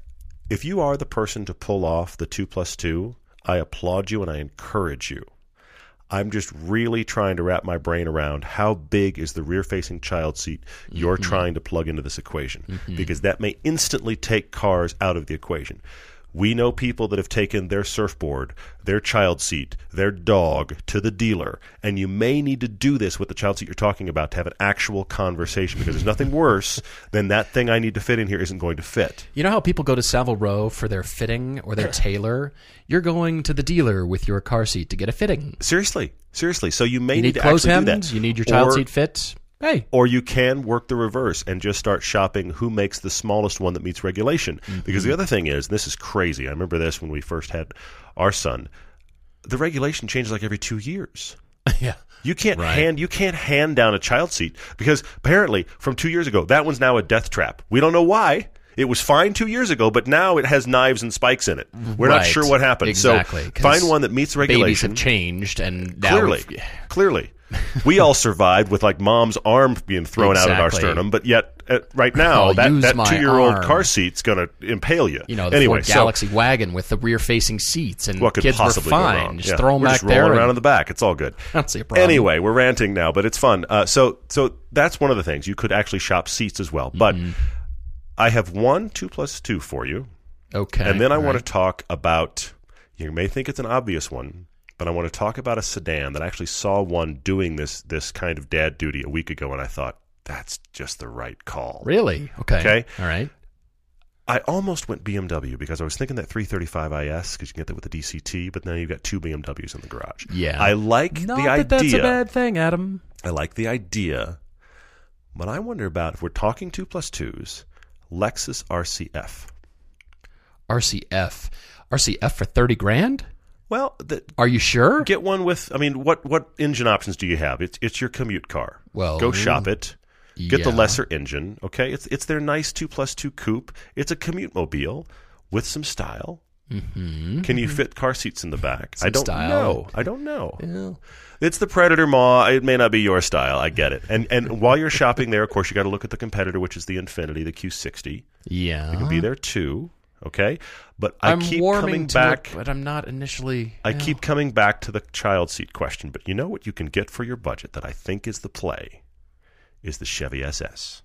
if you are the person to pull off the two plus two, I applaud you and I encourage you. I'm just really trying to wrap my brain around how big is the rear facing child seat you're mm-hmm. trying to plug into this equation. Mm-hmm. Because that may instantly take cars out of the equation. We know people that have taken their surfboard, their child seat, their dog to the dealer, and you may need to do this with the child seat you're talking about to have an actual conversation because there's nothing worse than that thing I need to fit in here isn't going to fit. You know how people go to Savile Row for their fitting or their tailor? You're going to the dealer with your car seat to get a fitting. Seriously, seriously. So you may You need, need to actually do that. You need your child Or- seat fit. Hey, Or you can work the reverse and just start shopping who makes the smallest one that meets regulation. Because Mm-hmm. the other thing is, this is crazy. I remember this when we first had our son. The regulation changes like every two years. yeah. You can't Right. hand you can't hand down a child seat because apparently from two years ago that one's now a death trap. We don't know why. It was fine two years ago, but now it has knives and spikes in it. We're not sure what happened. Exactly, So find one that meets the Babies have changed, and now clearly, clearly, we all survived with like mom's arm being thrown out of our sternum, but yet uh, right now I'll that, that two year old car seat's going to impale you. you know, the anyway, Ford so Galaxy wagon with the rear-facing seats, and what could kids possibly were go fine. wrong? Just Yeah. throw them we're back just there. around in the back. It's all good. I don't see a problem. Anyway, we're ranting now, but it's fun. Uh, so, so that's one of the things. You could actually shop seats as well. But Mm-hmm. I have one two plus two for you, okay, and then I all want right. to talk about. You may think it's an obvious one, but I want to talk about a sedan that I actually saw one doing this this kind of dad duty a week ago, and I thought that's just the right call. really okay. Okay. all right. I almost went BMW because I was thinking that 335 IS because you can get that with the DCT, but now you've got two BMWs in the garage. Yeah. I like Not the that idea. that's a bad thing, Adam. I like the idea, but I wonder about if we're talking two plus twos, Lexus RCF. RCF, RCF for thirty grand. Well, the, Are you sure? get one with. I mean, what what engine options do you have? It's it's your commute car. Well, go shop it. Get the lesser engine. Okay, it's it's their nice two plus two coupe. It's a commute mobile with some style. Mm-hmm. Can you fit car seats in the back? I don't style. know. I don't know. Yeah. It's the Predator Maw. It may not be your style. I get it. And and while you're shopping there, of course, you got to look at the competitor, which is the Infiniti, the Q60. Yeah. It can be there too. Okay, but I I'm keep coming to back. it, but I'm not initially. I yeah. keep coming back to the child seat question. But you know what you can get for your budget that I think is the play is the Chevy SS.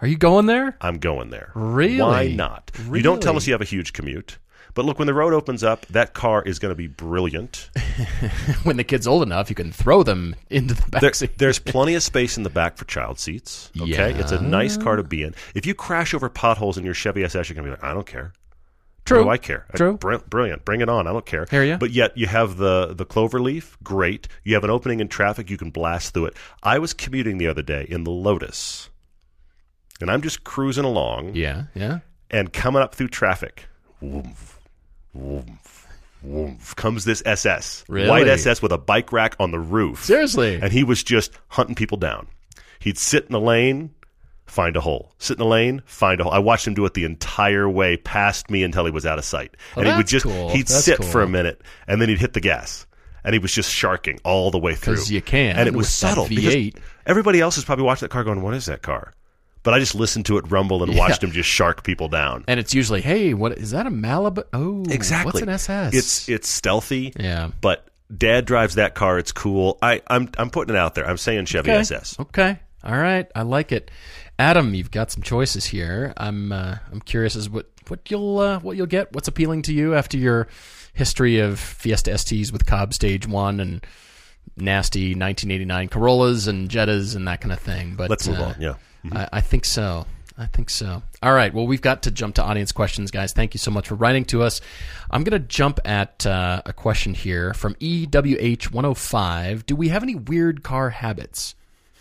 Are you going there? I'm going there. Really? Why not? You don't tell us you have a huge commute. But look, when the road opens up, that car is going to be brilliant. when the kid's old enough, you can throw them into the There- backseat. there's plenty of space in the back for child seats. Okay, it's a nice car to be in. If you crash over potholes in your Chevy SS, you're gonna be like, I don't care. True. What do I care? True. Br- brilliant. Bring it on. I don't care. Hear ya. But yet you have the the clover leaf. Great. You have an opening in traffic. You can blast through it. I was commuting the other day in the Lotus, and I'm just cruising along Yeah, yeah. and coming up through traffic. Woof, woof, woof, comes this SS, Really? white SS with a bike rack on the roof. Seriously. And he was just hunting people down. He'd sit in the lane, find a hole. Sit in the lane, find a hole. I watched him do it the entire way past me until he was out of sight. Oh, and he would that's just cool. he'd That's sit for a minute and then he'd hit the gas. And he was just sharking all the way through. 'Cause you can And it was subtle. because V8. Everybody else is probably watching that car going, What is that car? But I just listened to it rumble and watched him just shark people down. And it's usually, hey, what is that? A Malibu? Oh, Exactly. What's an SS? It's it's stealthy. Yeah. But dad drives that car, it's cool. I, I'm I'm putting it out there. I'm saying Chevy okay. SS. Okay. All right. I like it. Adam, you've got some choices here. I'm uh, I'm curious as what what you'll uh, what you'll get. What's appealing to you after your history of Fiesta STs with Cobb Stage One and nasty 1989 Corollas and Jettas and that kind of thing. But Let's move uh, on. Yeah. I, I think so. I think so. All right. Well, we've got to jump to audience questions, guys. Thank you so much for writing to us. I'm going to jump at uh, a question here from E EWH105. Do we have any weird car habits?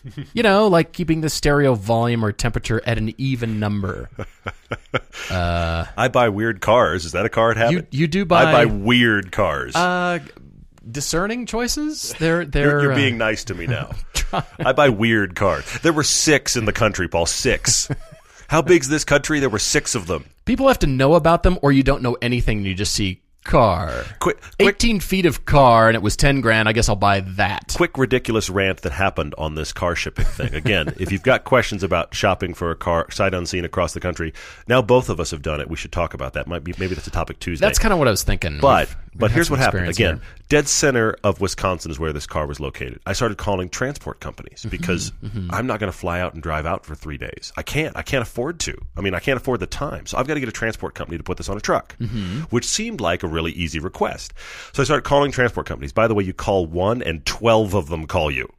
you know, like keeping the stereo volume or temperature at an even number. I buy weird cars. Is that a car habit? You you do buy, I buy weird cars. uh, discerning choices. They're they're you're, you're uh, being nice to me now. I buy weird cars. There were six in the country, Paul. Six. How big's this country? There were six of them. people have to know about them, or you don't know anything. and You just see car. Quick, quick, 18 feet of car and it was 10 grand. I guess I'll buy that. quick, ridiculous rant that happened on this car shipping thing. Again, if you've got questions about shopping for a car sight unseen across the country, now both of us have done it. We should talk about that. Might be maybe that's a topic Tuesday. That's kind of what I was thinking. But We've- but here's what happened. Again, here. dead center of Wisconsin is where this car was located. I started calling transport companies Mm-hmm, because I'm not going to fly out and drive out for three days. I can't. I can't afford to. I mean, I can't afford the time. So I've got to get a transport company to put this on a truck, Mm-hmm. which seemed like a really easy request. So I started calling transport companies. By the way, you call one and twelve of them call you.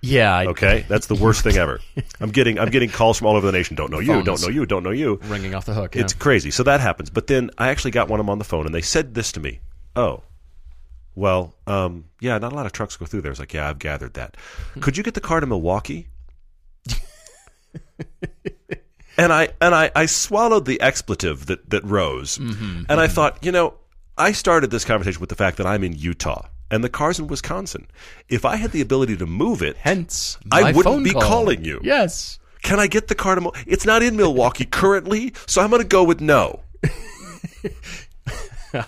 Yeah. I, Okay, that's the worst thing ever. I'm getting I'm getting calls from all over the nation. Don't know you. Don't know you. Don't know you. Ringing off the hook. Yeah. It's crazy. So that happens. But then I actually got one of them on the phone, and they said this to me. Oh, well, um, yeah, not a lot of trucks go through there. I was like, yeah, I've gathered that. Could you get the car to Milwaukee? and I and I, I swallowed the expletive that that rose, and I thought, you know, I started this conversation with the fact that I'm in Utah and the car's in Wisconsin. If I had the ability to move it, Hence, I wouldn't be call. calling you. Yes. can I get the car to? It's not in Milwaukee currently, so I'm going to go with no.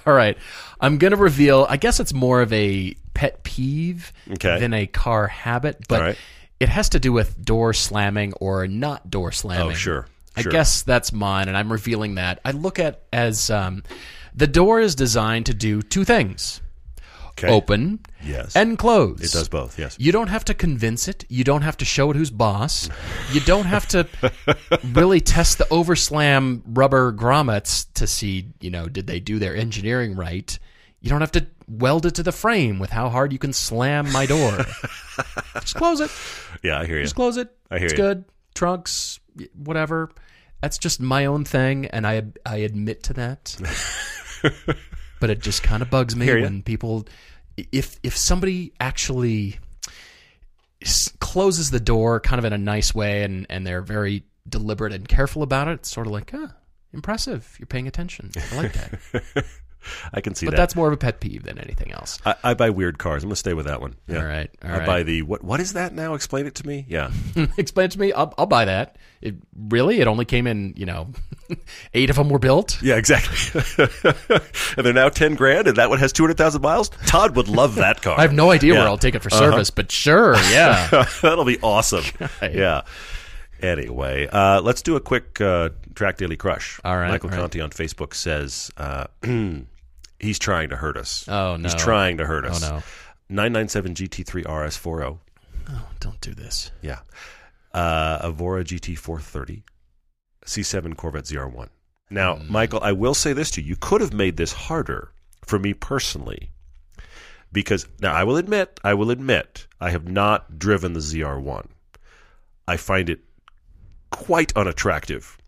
All right. I'm going to reveal, I guess it's more of a pet peeve Okay. than a car habit, but right. it has to do with door slamming or not door slamming. Oh, sure, I guess that's mine, and I'm revealing that. I look at as um, the door is designed to do two things Okay. open Yes. and close. It does both. Yes. You don't have to convince it. You don't have to show it who's boss. You don't have to really test the overslam rubber grommets to see, you know, did they do their engineering right. You don't have to weld it to the frame with how hard you can slam my door. Just close it. Yeah, I hear you. Just close it. I hear you. it's you. good. Trunks, whatever. That's just my own thing, and I I admit to that. but it just kind of bugs me when people, if if somebody actually s- closes the door kind of in a nice way and and they're very deliberate and careful about it, it's sort of like, ah, impressive. You're paying attention. I like that. I can see but that. But that's more of a pet peeve than anything else. I, I buy weird cars. I'm going to stay with that one. Yeah. All right, all I right. buy the what? What is that now? Explain it to me. Yeah. Explain it to me. I'll, I'll buy that. It really? It only came in, you know, eight of them were built. Yeah, exactly. and they're now ten grand, and that one has two hundred thousand miles. Todd would love that car. I have no idea Yeah. where I'll take it for service, but sure, yeah. That'll be awesome. Yeah. Anyway, uh, let's do a quick uh, Track Daily Crush. All right, Michael right. Conti on Facebook says uh, he's trying to hurt us. Oh, no. He's trying to hurt us. Oh, no. 997 GT3 RS40. Oh, don't do this. Yeah. Uh, Evora GT430. C7 Corvette ZR1. Now, Hmm. Michael, I will say this to you. You could have made this harder for me personally. Because, now, I will admit, I will admit, I have not driven the ZR1. I find it quite unattractive.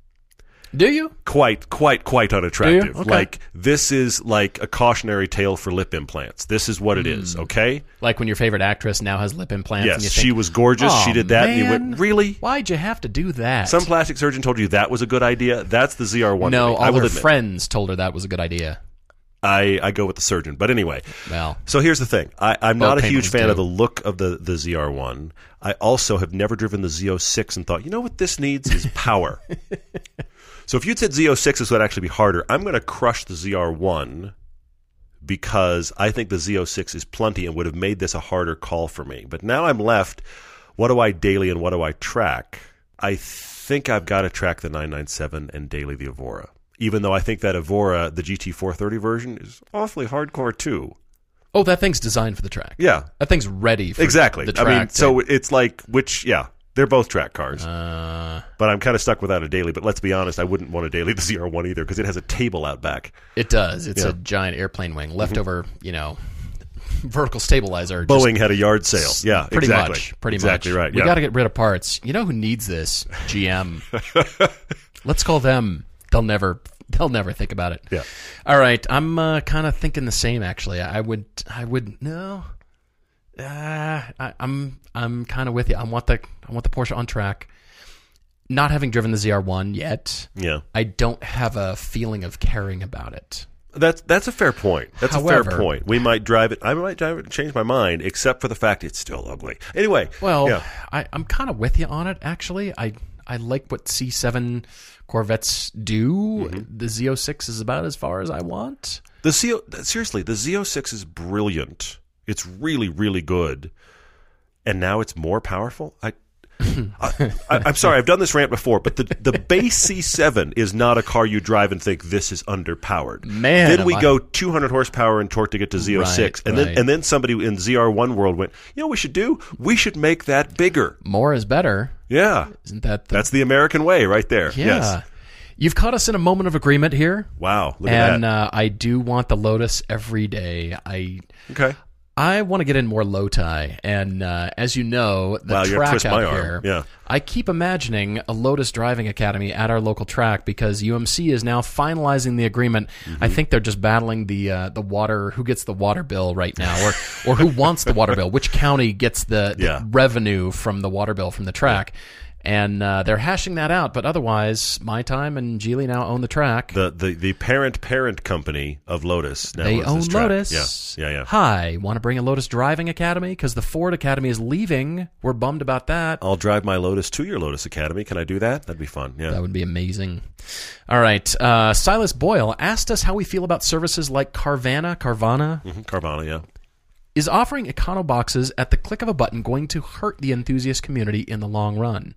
Do you? Quite, quite, quite unattractive. Okay. Like, this is like a cautionary tale for lip implants. This is what it Hmm. is, okay? Like when your favorite actress now has lip implants. and you Yes, think, she was gorgeous. "Oh, she did that, and you went, really? Why'd you have to do that? Some plastic surgeon told you that was a good idea. That's the ZR1. no, to me. I all will her admit. friends told her that was a good idea. I, I go with the surgeon. But anyway, Well, so here's the thing. I, I'm not a huge fan of the look of the, the ZR1. I also have never driven the Z06 and thought, you know what this needs is power. so if you'd said Z06 this would actually be harder, I'm going to crush the ZR1 because I think the Z06 is plenty and would have made this a harder call for me. But now I'm left, what do I daily and what do I track? I think I've got to track the 997 and daily the Evora. Even though I think that Evora, the GT430 version, is awfully hardcore too. oh, that thing's designed for the track. Yeah, That thing's ready for exactly. the I track. mean, so it's like which, yeah, they're both track cars. uh, but I'm kind of stuck without a daily. But let's be honest, I wouldn't want a daily the ZR1 either because it has a table out back. it does. It's Yeah. a giant airplane wing, leftover, you know, vertical stabilizer. Boeing had a yard sale. Yeah, pretty exactly. much. Pretty exactly much. right. We yeah. got to get rid of parts. You know who needs this? GM. Let's call them. They'll never. They'll never think about it. Yeah. All right. I'm uh, kind of thinking the same. Actually, I would. I would no. Uh, I, I'm. I'm kind of with you. I want the. I want the Porsche on track. Not having driven the ZR1 yet, yeah. I don't have a feeling of caring about it. That's that's a fair point. That's a fair point. We might drive it. I might drive it and change my mind, except for the fact it's still ugly. Anyway. Well, yeah. I, I'm kind of with you on it. Actually, I I like what C7 Corvettes do. Mm-hmm. The Z06 is about as far as I want. The Z seriously, the Z06 is brilliant. It's really, really good. And now it's more powerful. I, I, I'm sorry, I've done this rant before, but the the base C7 is not a car you drive and think this is underpowered. Man, then we I- go 200 horsepower and torque to get to Z06, Right, and right. then and then somebody in ZR1 world went, you know, what we should do. We should make that bigger. More is better. Yeah, Isn't that the, that's the American way, right there. yeah? Yes. You've caught us in a moment of agreement here, Wow. Look at and that. uh, I do want the Lotus every day. I okay. I want to get in more low tie, and uh, as you know, the Wow, track out here. Yeah. I keep imagining a Lotus Driving Academy at our local track because UMC is now finalizing the agreement. Mm-hmm. I think they're just battling the uh, the water who gets the water bill right now, or or who wants the water bill, which county gets the, the Yeah. revenue from the water bill from the track. And uh, they're hashing that out, but otherwise, my time and Geely now own the track. The, the the parent parent company of Lotus now They owns own. Lotus. Yeah, yeah, yeah. Hi, want to bring a Lotus Driving Academy? Because the Ford Academy is leaving. We're bummed about that. I'll drive my Lotus to your Lotus Academy. Can I do that? That'd be fun. Yeah. That would be amazing. All right. Uh, Silas Boyle asked us how we feel about services like Carvana. Carvana Mhm, Carvana, yeah. is offering econo boxes at the click of a button going to hurt the enthusiast community in the long run.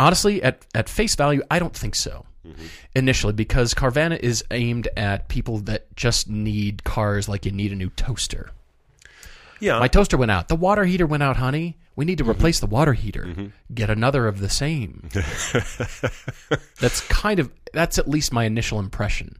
Honestly, at, at face value, I don't think so. Mm-hmm. Initially, because Carvana is aimed at people that just need cars like you need a new toaster. Yeah. My toaster went out. The water heater went out, honey. We need to mm-hmm. replace the water heater. Mm-hmm. Get another of the same. that's kind of that's at least my initial impression.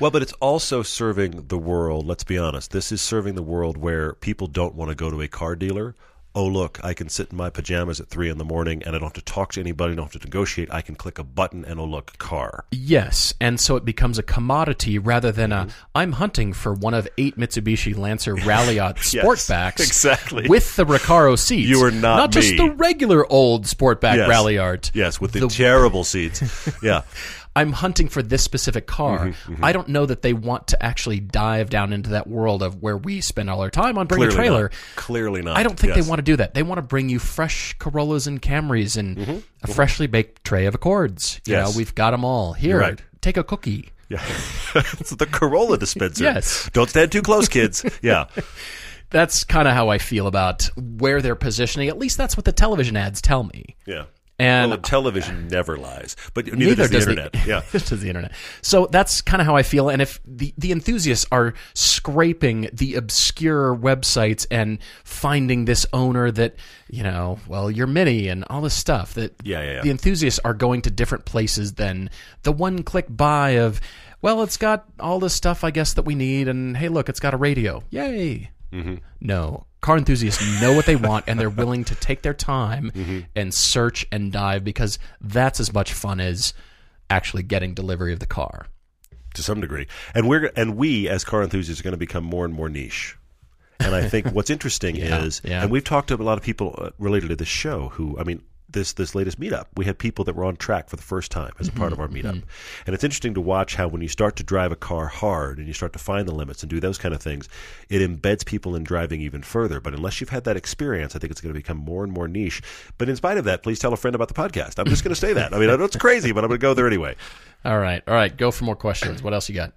well, but it's also serving the world. Let's be honest. This is serving the world where people don't want to go to a car dealer. Oh, look, I can sit in my pajamas at three in the morning and I don't have to talk to anybody, I don't have to negotiate. I can click a button and oh, look, car. Yes, and so it becomes a commodity rather than a mm-hmm. I'm hunting for one of eight Mitsubishi Lancer Ralliart Sportbacks exactly. with the Recaro seats. You are not not just the regular old Sportback Yes. Ralliart. Yes, with the, terrible seats. Yeah. I'm hunting for this specific car. Mm-hmm, I don't know that they want to actually dive down into that world of where we spend all our time on bring a trailer. not. Clearly not. I don't think Yes. they want to do that. They want to bring you fresh Corollas and Camrys and Mm-hmm, a freshly baked tray of Accords. You Yes. know, we've got them all. Here, right. take a cookie. Yeah. it's the Corolla dispenser. Yes. Don't stand too close, kids. Yeah. That's kind of how I feel about where they're positioning. At least that's what the television ads tell me. Yeah. And Well, television never lies, but neither, neither does the does internet. yeah. neither does the internet. So that's kind of how I feel. And if the the enthusiasts are scraping the obscure websites and finding this owner that you know, well, your mini and all this stuff that Yeah, yeah, yeah. the enthusiasts are going to different places than the one click buy of. Well, it's got all this stuff, I guess, that we need, and hey, look, it's got a radio. Yay! Mm-hmm. No, car enthusiasts know what they want, and they're willing to take their time Mm-hmm. and search and dive because that's as much fun as actually getting delivery of the car. to some degree. And we're and we as car enthusiasts are going to become more and more niche. And I think what's interesting Yeah, is, yeah. and we've talked to a lot of people uh, related to this show who, I mean, this this latest meetup, we had people that were on track for the first time as a part of our Mm-hmm, meetup, and it's interesting to watch how when you start to drive a car hard and you start to find the limits and do those kind of things, it embeds people in driving even further. But unless you've had that experience, I think it's going to become more and more niche. But in spite of that, please tell a friend about the podcast. I'm just going to say that. I mean, I know it's crazy, but I'm going to go there anyway. All right, all right, go for more questions. What else you got?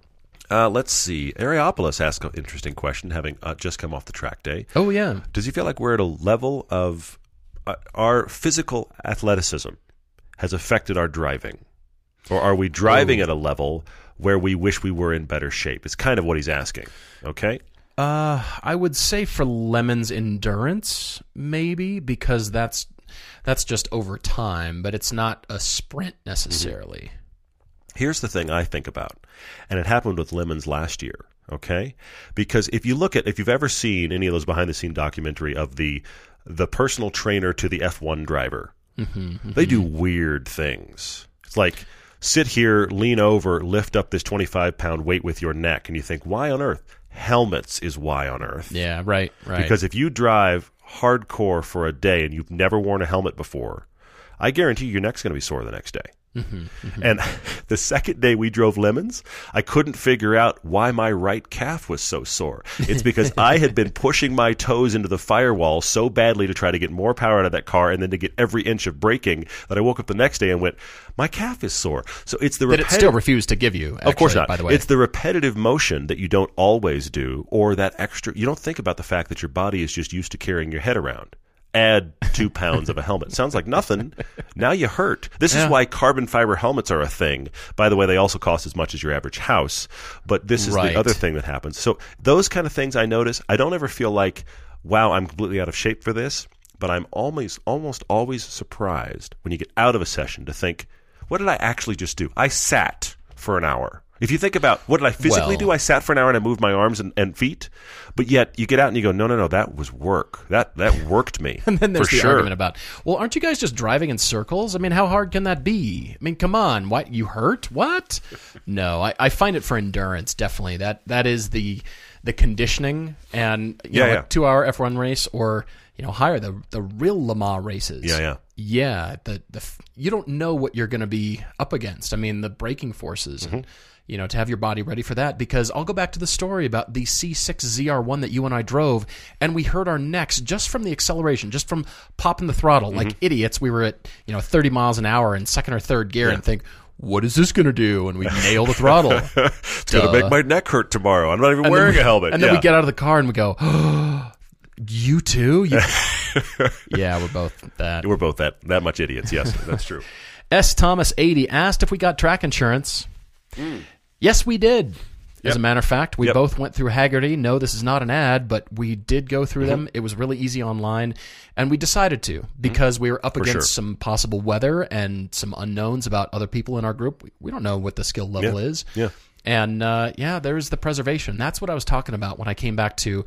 Uh, let's see. Areopolis asked an interesting question, having uh, just come off the track day. Oh yeah, Does he feel like we're at a level of uh, our physical athleticism has affected our driving? Or are we driving at a level where we wish we were in better shape? It's kind of what he's asking. Okay? Uh, I would say for Lemon's endurance, maybe because that's that's just over time, but it's not a sprint necessarily. Here's the thing I think about, and it happened with Lemons last year. Okay, because if you look at if you've ever seen any of those behind the scene documentary of the the personal trainer to the F1 driver, mm-hmm, mm-hmm. they do weird things. It's like sit here, lean over, lift up this 25 pound weight with your neck, and you think, why on earth? Helmets is why on earth. Yeah, right, right. Because if you drive hardcore for a day and you've never worn a helmet before, I guarantee your neck's going to be sore the next day. Mm-hmm. And the second day we drove lemons, I couldn't figure out why my right calf was so sore. It's because I had been pushing my toes into the firewall so badly to try to get more power out of that car and then to get every inch of braking that I woke up the next day and went, my calf is sore. So it's the that it still refused to give you. of course not. By the way, It's the repetitive motion that you don't always do, or that extra. You don't think about the fact that your body is just used to carrying your head around. Add two pounds of a helmet. Sounds like nothing. Now you hurt. This Yeah. is why carbon fiber helmets are a thing. By the way, they also cost as much as your average house. But this is Right. the other thing that happens. So those kind of things I notice. I don't ever feel like, wow, I'm completely out of shape for this. But I'm always, almost always surprised when you get out of a session to think, what did I actually just do? I sat for an hour. If you think about what did I physically Well- do, I sat for an hour and I moved my arms and, and feet. But yet you get out and you go, no, no, no, that was work. That that worked me. And then there's the sure. argument about, well, aren't you guys just driving in circles? I mean, how hard can that be? I mean, come on, what you hurt? What? No, I, I find it for endurance definitely. That that is the the conditioning and you Yeah, know, yeah. a two hour F1 race or you know higher the the real Le Mans races. Yeah, yeah. yeah. The the you don't know what you're going to be up against. I mean, the braking forces. Mm-hmm. And, you know, to have your body ready for that, because I'll go back to the story about the C6 ZR1 that you and I drove, and we hurt our necks just from the acceleration, just from popping the throttle Mm-hmm. like idiots. We were at you know 30 miles an hour in second or third gear, and think, what is this going to do? And we nail the throttle. It's going to make my neck hurt tomorrow. I'm not even And wearing we- a helmet. And then Yeah. we get out of the car and we go, you too? You- yeah, we're both that. We're both that that much idiots. Yes, that's true. S. Thomas 80 asked if we got track insurance. Yes, we did. As Yep. a matter of fact, we Yep. both went through Hagerty. No, this is not an ad, but we did go through them. Mm-hmm. It was really easy online, and we decided to because we were up against sure. some possible weather and some unknowns about other people in our group. We, we don't know what the skill level Yeah. is. Yeah. And uh, yeah, there's the preservation. That's what I was talking about when I came back to.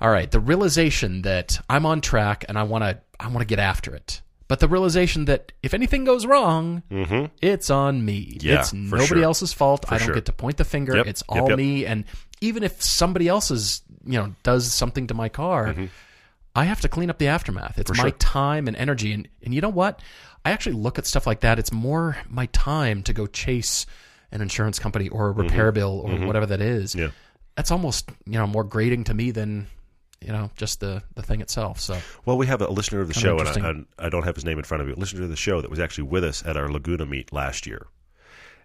All right, the realization that I'm on track and I want to I want to get after it. But the realization that if anything goes wrong, it's on me. Mm-hmm. Yeah, it's nobody sure. else's fault. I don't sure. get to point the finger. Yep, It's all yep. me. And even if somebody else's, you know, does something to my car, I have to clean up the aftermath. It's my Mm-hmm. sure. time and energy. And and you know what? I actually look at stuff like that. It's more my time to go chase an insurance company or a repair bill or whatever that is. Mm-hmm. Yeah. That's almost you know more grating to me than you know just the the thing itself. So Well, we have a listener of the show, and I, and I don't have his name in front of me. A listener to the show that was actually with us at our Laguna meet last year.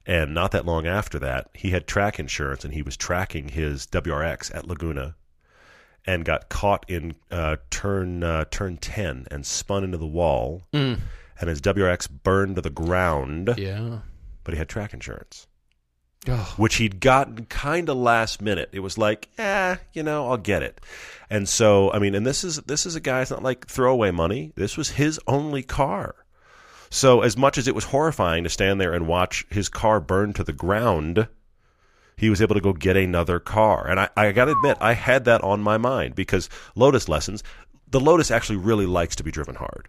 And not that long after that, he had track insurance and he was tracking his WRX at Laguna and got caught in uh, turn uh, turn 10 and spun into the wall and his WRX burned to the ground, Yeah. but he had track insurance. Oh, which he'd gotten kind of last minute. It was like, eh, you know, I'll get it. And so, I mean, and this is this is a guy. It's not like throwaway money. This was his only car. So, as much as it was horrifying to stand there and watch his car burn to the ground, he was able to go get another car. And I, I got to admit, I had that on my mind because Lotus lessons. The Lotus actually really likes to be driven hard.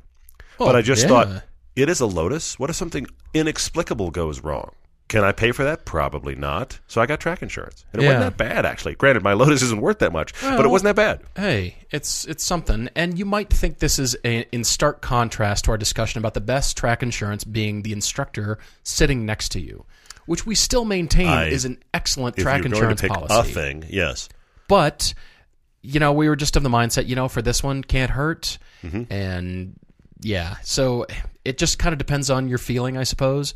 but I just yeah. thought it is a Lotus. What if something inexplicable goes wrong? Can I pay for that? Probably not. So I got track insurance, and it Yeah. wasn't that bad actually. Granted, my Lotus isn't worth that much, but it wasn't that bad. Hey, it's it's something, and you might think this is a, in stark contrast to our discussion about the best track insurance being the instructor sitting next to you, which we still maintain I- is an excellent track insurance to pick policy. a thing, yes, But you know, we were just of the mindset, you know, for this one can't hurt, Mm-hmm. and yeah, so it just kind of depends on your feeling, I suppose.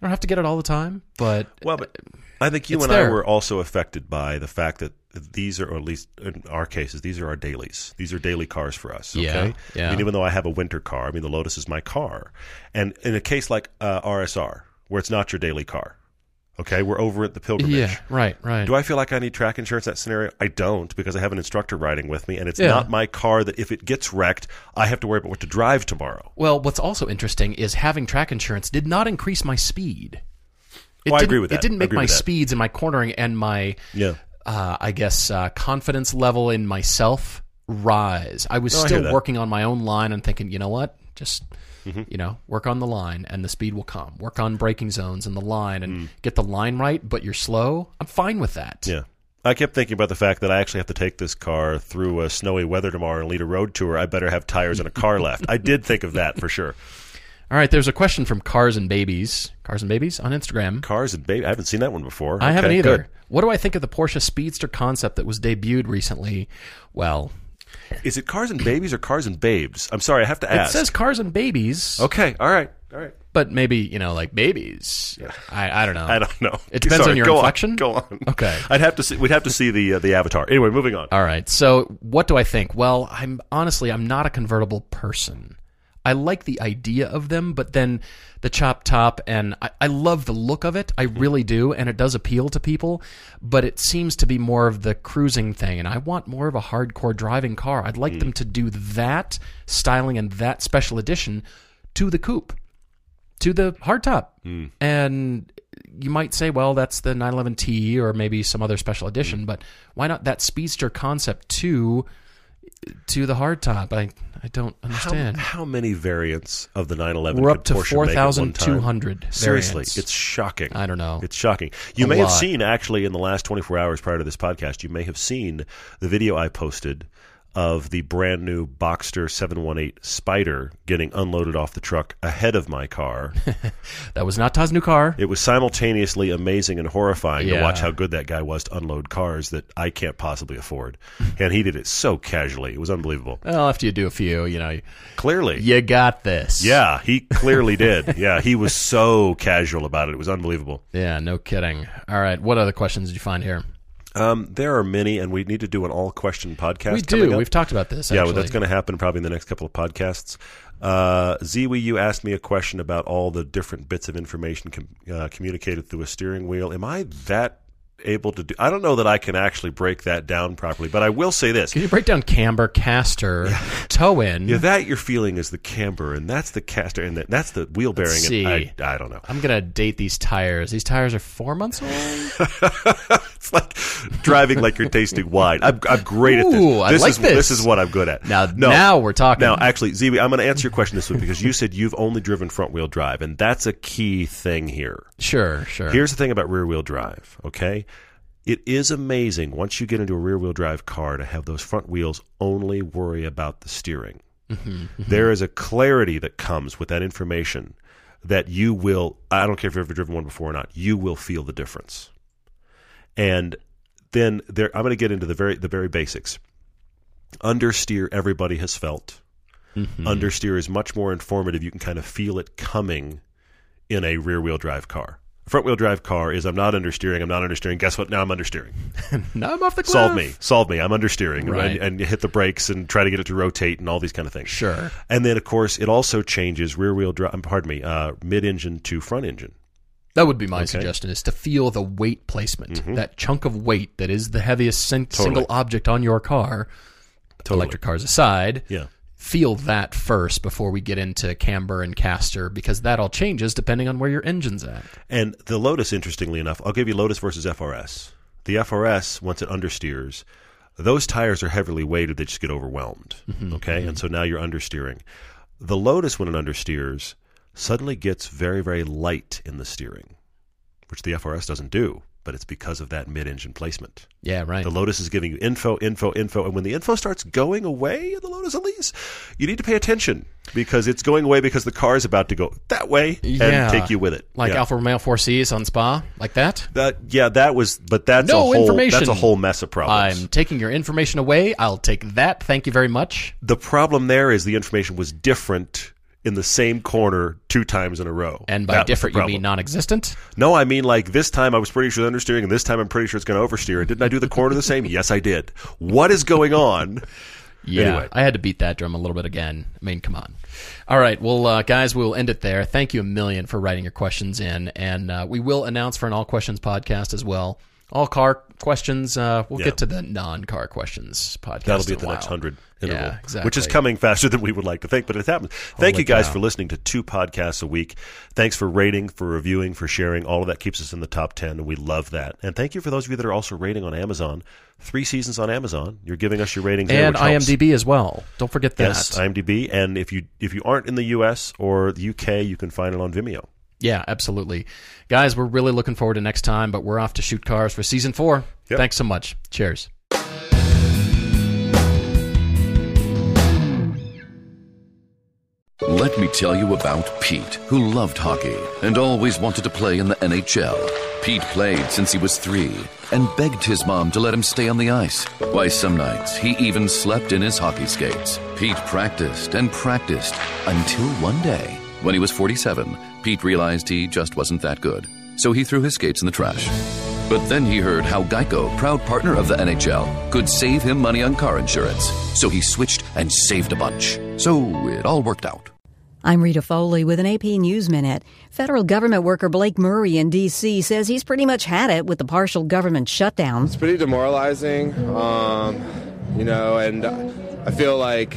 You don't have to get it all the time, but Well, but I think you and I were also affected by the fact that these are, or at least in our cases, these are our dailies. These are daily cars for us. Okay? Yeah, yeah. I mean, even though I have a winter car, I mean, the Lotus is my car. And in a case like uh, RSR, where it's not your daily car, okay, we're over at the pilgrimage. yeah, right, right. Do I feel like I need track insurance in that scenario? I don't because I have an instructor riding with me, and it's Yeah. not my car that if it gets wrecked, I have to worry about what to drive tomorrow. Well, what's also interesting is having track insurance did not increase my speed. It Oh, I agree with that. It didn't make my speeds and my cornering and my, Yeah. uh, I guess, uh, confidence level in myself rise. I was No, still. Mm-hmm. working on my own line and thinking, you know what, just you know, work on the line and the speed will come. Work on braking zones and the line and get the line right, but you're slow. I'm fine with that. Mm. Yeah. I kept thinking about the fact that I actually have to take this car through a snowy weather tomorrow and lead a road tour. I better have tires and a car left. I did think of that for sure. All right, there's a question from Cars and Babies. Cars and Babies on Instagram. Cars and baby. I haven't seen that one before. I haven't either. good. What do I think of the Porsche Speedster concept that was debuted recently? Well, Is it cars and babies or cars and babes? I'm sorry, I have to ask. it says cars and babies, okay, all right, all right. but maybe you know, like babies. I I don't know. I don't know. It depends Sorry, on your go inflection? On, go on. Okay. I'd have to see. We'd have to see the uh, the avatar. Anyway, moving on. All right. So, what do I think? Well, I'm honestly I'm not a convertible person. I like the idea of them, but then the chop top and I, I love the look of it. I mm-hmm. really do, and it does appeal to people. But it seems to be more of the cruising thing, and I want more of a hardcore driving car. I'd like mm-hmm. them to do that styling and that special edition to the coupe, to the hardtop, mm. and you might say, well, that's the 911T or maybe some other special edition, mm-hmm. but why not that speedster concept to to the hardtop? I I don't understand. how many variants of the 911 We're up to at one time? 4,200 Seriously, variants. it's shocking. I don't know. It's shocking. You A may have seen actually in the last 24 hours prior to this podcast, you may have seen the video I posted of the brand new Boxster 718 Spider getting unloaded off the truck ahead of my car. That was not Todd's new car. it was simultaneously amazing and horrifying to watch how good that guy was to unload cars that I can't possibly afford. and he did it so casually. It was unbelievable. Well, after you do a few, you know, Clearly. you got this. Yeah, he clearly did. Yeah, he was so casual about it. It was unbelievable. Yeah, no kidding. All right, what other questions did you find here? Um, there are many, and we need to do an all question podcast. we do. We've talked about this. Yeah, well, that's going to happen probably in the next couple of podcasts. Uh, Ziwi, you asked me a question about all the different bits of information com- uh, communicated through a steering wheel. Am I that able to do? I don't know that I can actually break that down properly, but I will say this: Can you break down camber, caster, toe in? yeah, that you're feeling is the camber, and that's the caster, and that, that's the wheel bearing. Let's and I, see. I don't know. I'm gonna date these tires. These tires are four months old. It's like driving like you're tasting wine. I'm, I'm great at this. Ooh, I this like is this. this is what I'm good at. Now, No. now we're talking. Now, actually, Ziwi, I'm going to answer your question this week because you said you've only driven front wheel drive, and that's a key thing here. sure, sure. Here's the thing about rear wheel drive, okay? It is amazing once you get into a rear wheel drive car to have those front wheels only worry about the steering. Mm-hmm, mm-hmm. There is a clarity that comes with that information that you will, I don't care if you've ever driven one before or not, you will feel the difference. And then there, I'm going to get into the very, the very basics. Understeer, everybody has felt. Understeer is much more informative. You can kind of feel it coming in a rear wheel drive car. front wheel drive car is I'm not understeering. I'm not understeering. Guess what? Now I'm understeering. Now I'm off the cliff. Solve me. Solve me. I'm understeering. Right. And, and you hit the brakes and try to get it to rotate and all these kind of things. Sure. And then, of course, it also changes rear wheel drive, pardon me, uh, mid engine to front engine. That would be my suggestion: is to feel the weight placement, mm-hmm. that chunk of weight that is the heaviest sin- single object on your car. Electric cars aside, Yeah. feel that first before we get into camber and caster, because that all changes depending on where your engine's at. And the Lotus, interestingly enough, I'll give you Lotus versus FRS. The FRS, once it understeers, those tires are heavily weighted; they just get overwhelmed. Mm-hmm. Okay, and mm-hmm. so now you're understeering. The Lotus, when it understeers, suddenly gets very, very light in the steering, which the FRS doesn't do. But it's because of that mid-engine placement. Yeah, right. The Lotus is giving you info, info, info, and when the info starts going away in the Lotus Elise, you need to pay attention because it's going away because the car is about to go that way Yeah. and take you with it. like Yeah. Alfa Romeo 4Cs on Spa, like that. That yeah, that was, but that's No a whole information. that's a whole mess of problems. I'm taking your information away. I'll take that. Thank you very much. the problem there is the information was different in the same corner two times in a row. And by That different, you mean non-existent? no, I mean like this time I was pretty sure the understeering, and this time I'm pretty sure it's going to oversteer. And didn't I do the corner the same? Yes, I did. What is going on? Yeah, Anyway. I had to beat that drum a little bit again. I mean, come on. All right, well, uh, guys, we'll end it there. Thank you a million for writing your questions in, and uh, we will announce for an all questions podcast as well. All car questions. Uh, we'll Yeah. get to the non-car questions podcast. That'll be at the next hundred interval, Yeah, exactly. which is coming faster than we would like to think, but it happens. Thank you guys cow. for listening to two podcasts a week. Thanks for rating, for reviewing, for sharing. All of that keeps us in the top ten, and we love that. And thank you for those of you that are also rating on Amazon. Three seasons on Amazon. You're giving us your ratings and which helps. IMDb as well. Don't forget that. Yes, IMDb. And if you if you aren't in the U.S. or the U.K., you can find it on Vimeo. Yeah, absolutely. Guys, we're really looking forward to next time, but we're off to shoot cars for season four. Yep. Thanks so much. Cheers. Let me tell you about Pete, who loved hockey and always wanted to play in the NHL. Pete played since he was three and begged his mom to let him stay on the ice. Why, some nights he even slept in his hockey skates. Pete practiced and practiced until one day, when he was 47, Pete realized he just wasn't that good. So he threw his skates in the trash. But then he heard how Geico, proud partner of the NHL, could save him money on car insurance. So he switched and saved a bunch. So it all worked out. I'm Rita Foley with an AP News Minute. Federal government worker Blake Murray in D.C. says he's pretty much had it with the partial government shutdown. It's pretty demoralizing, um, you know, and I feel like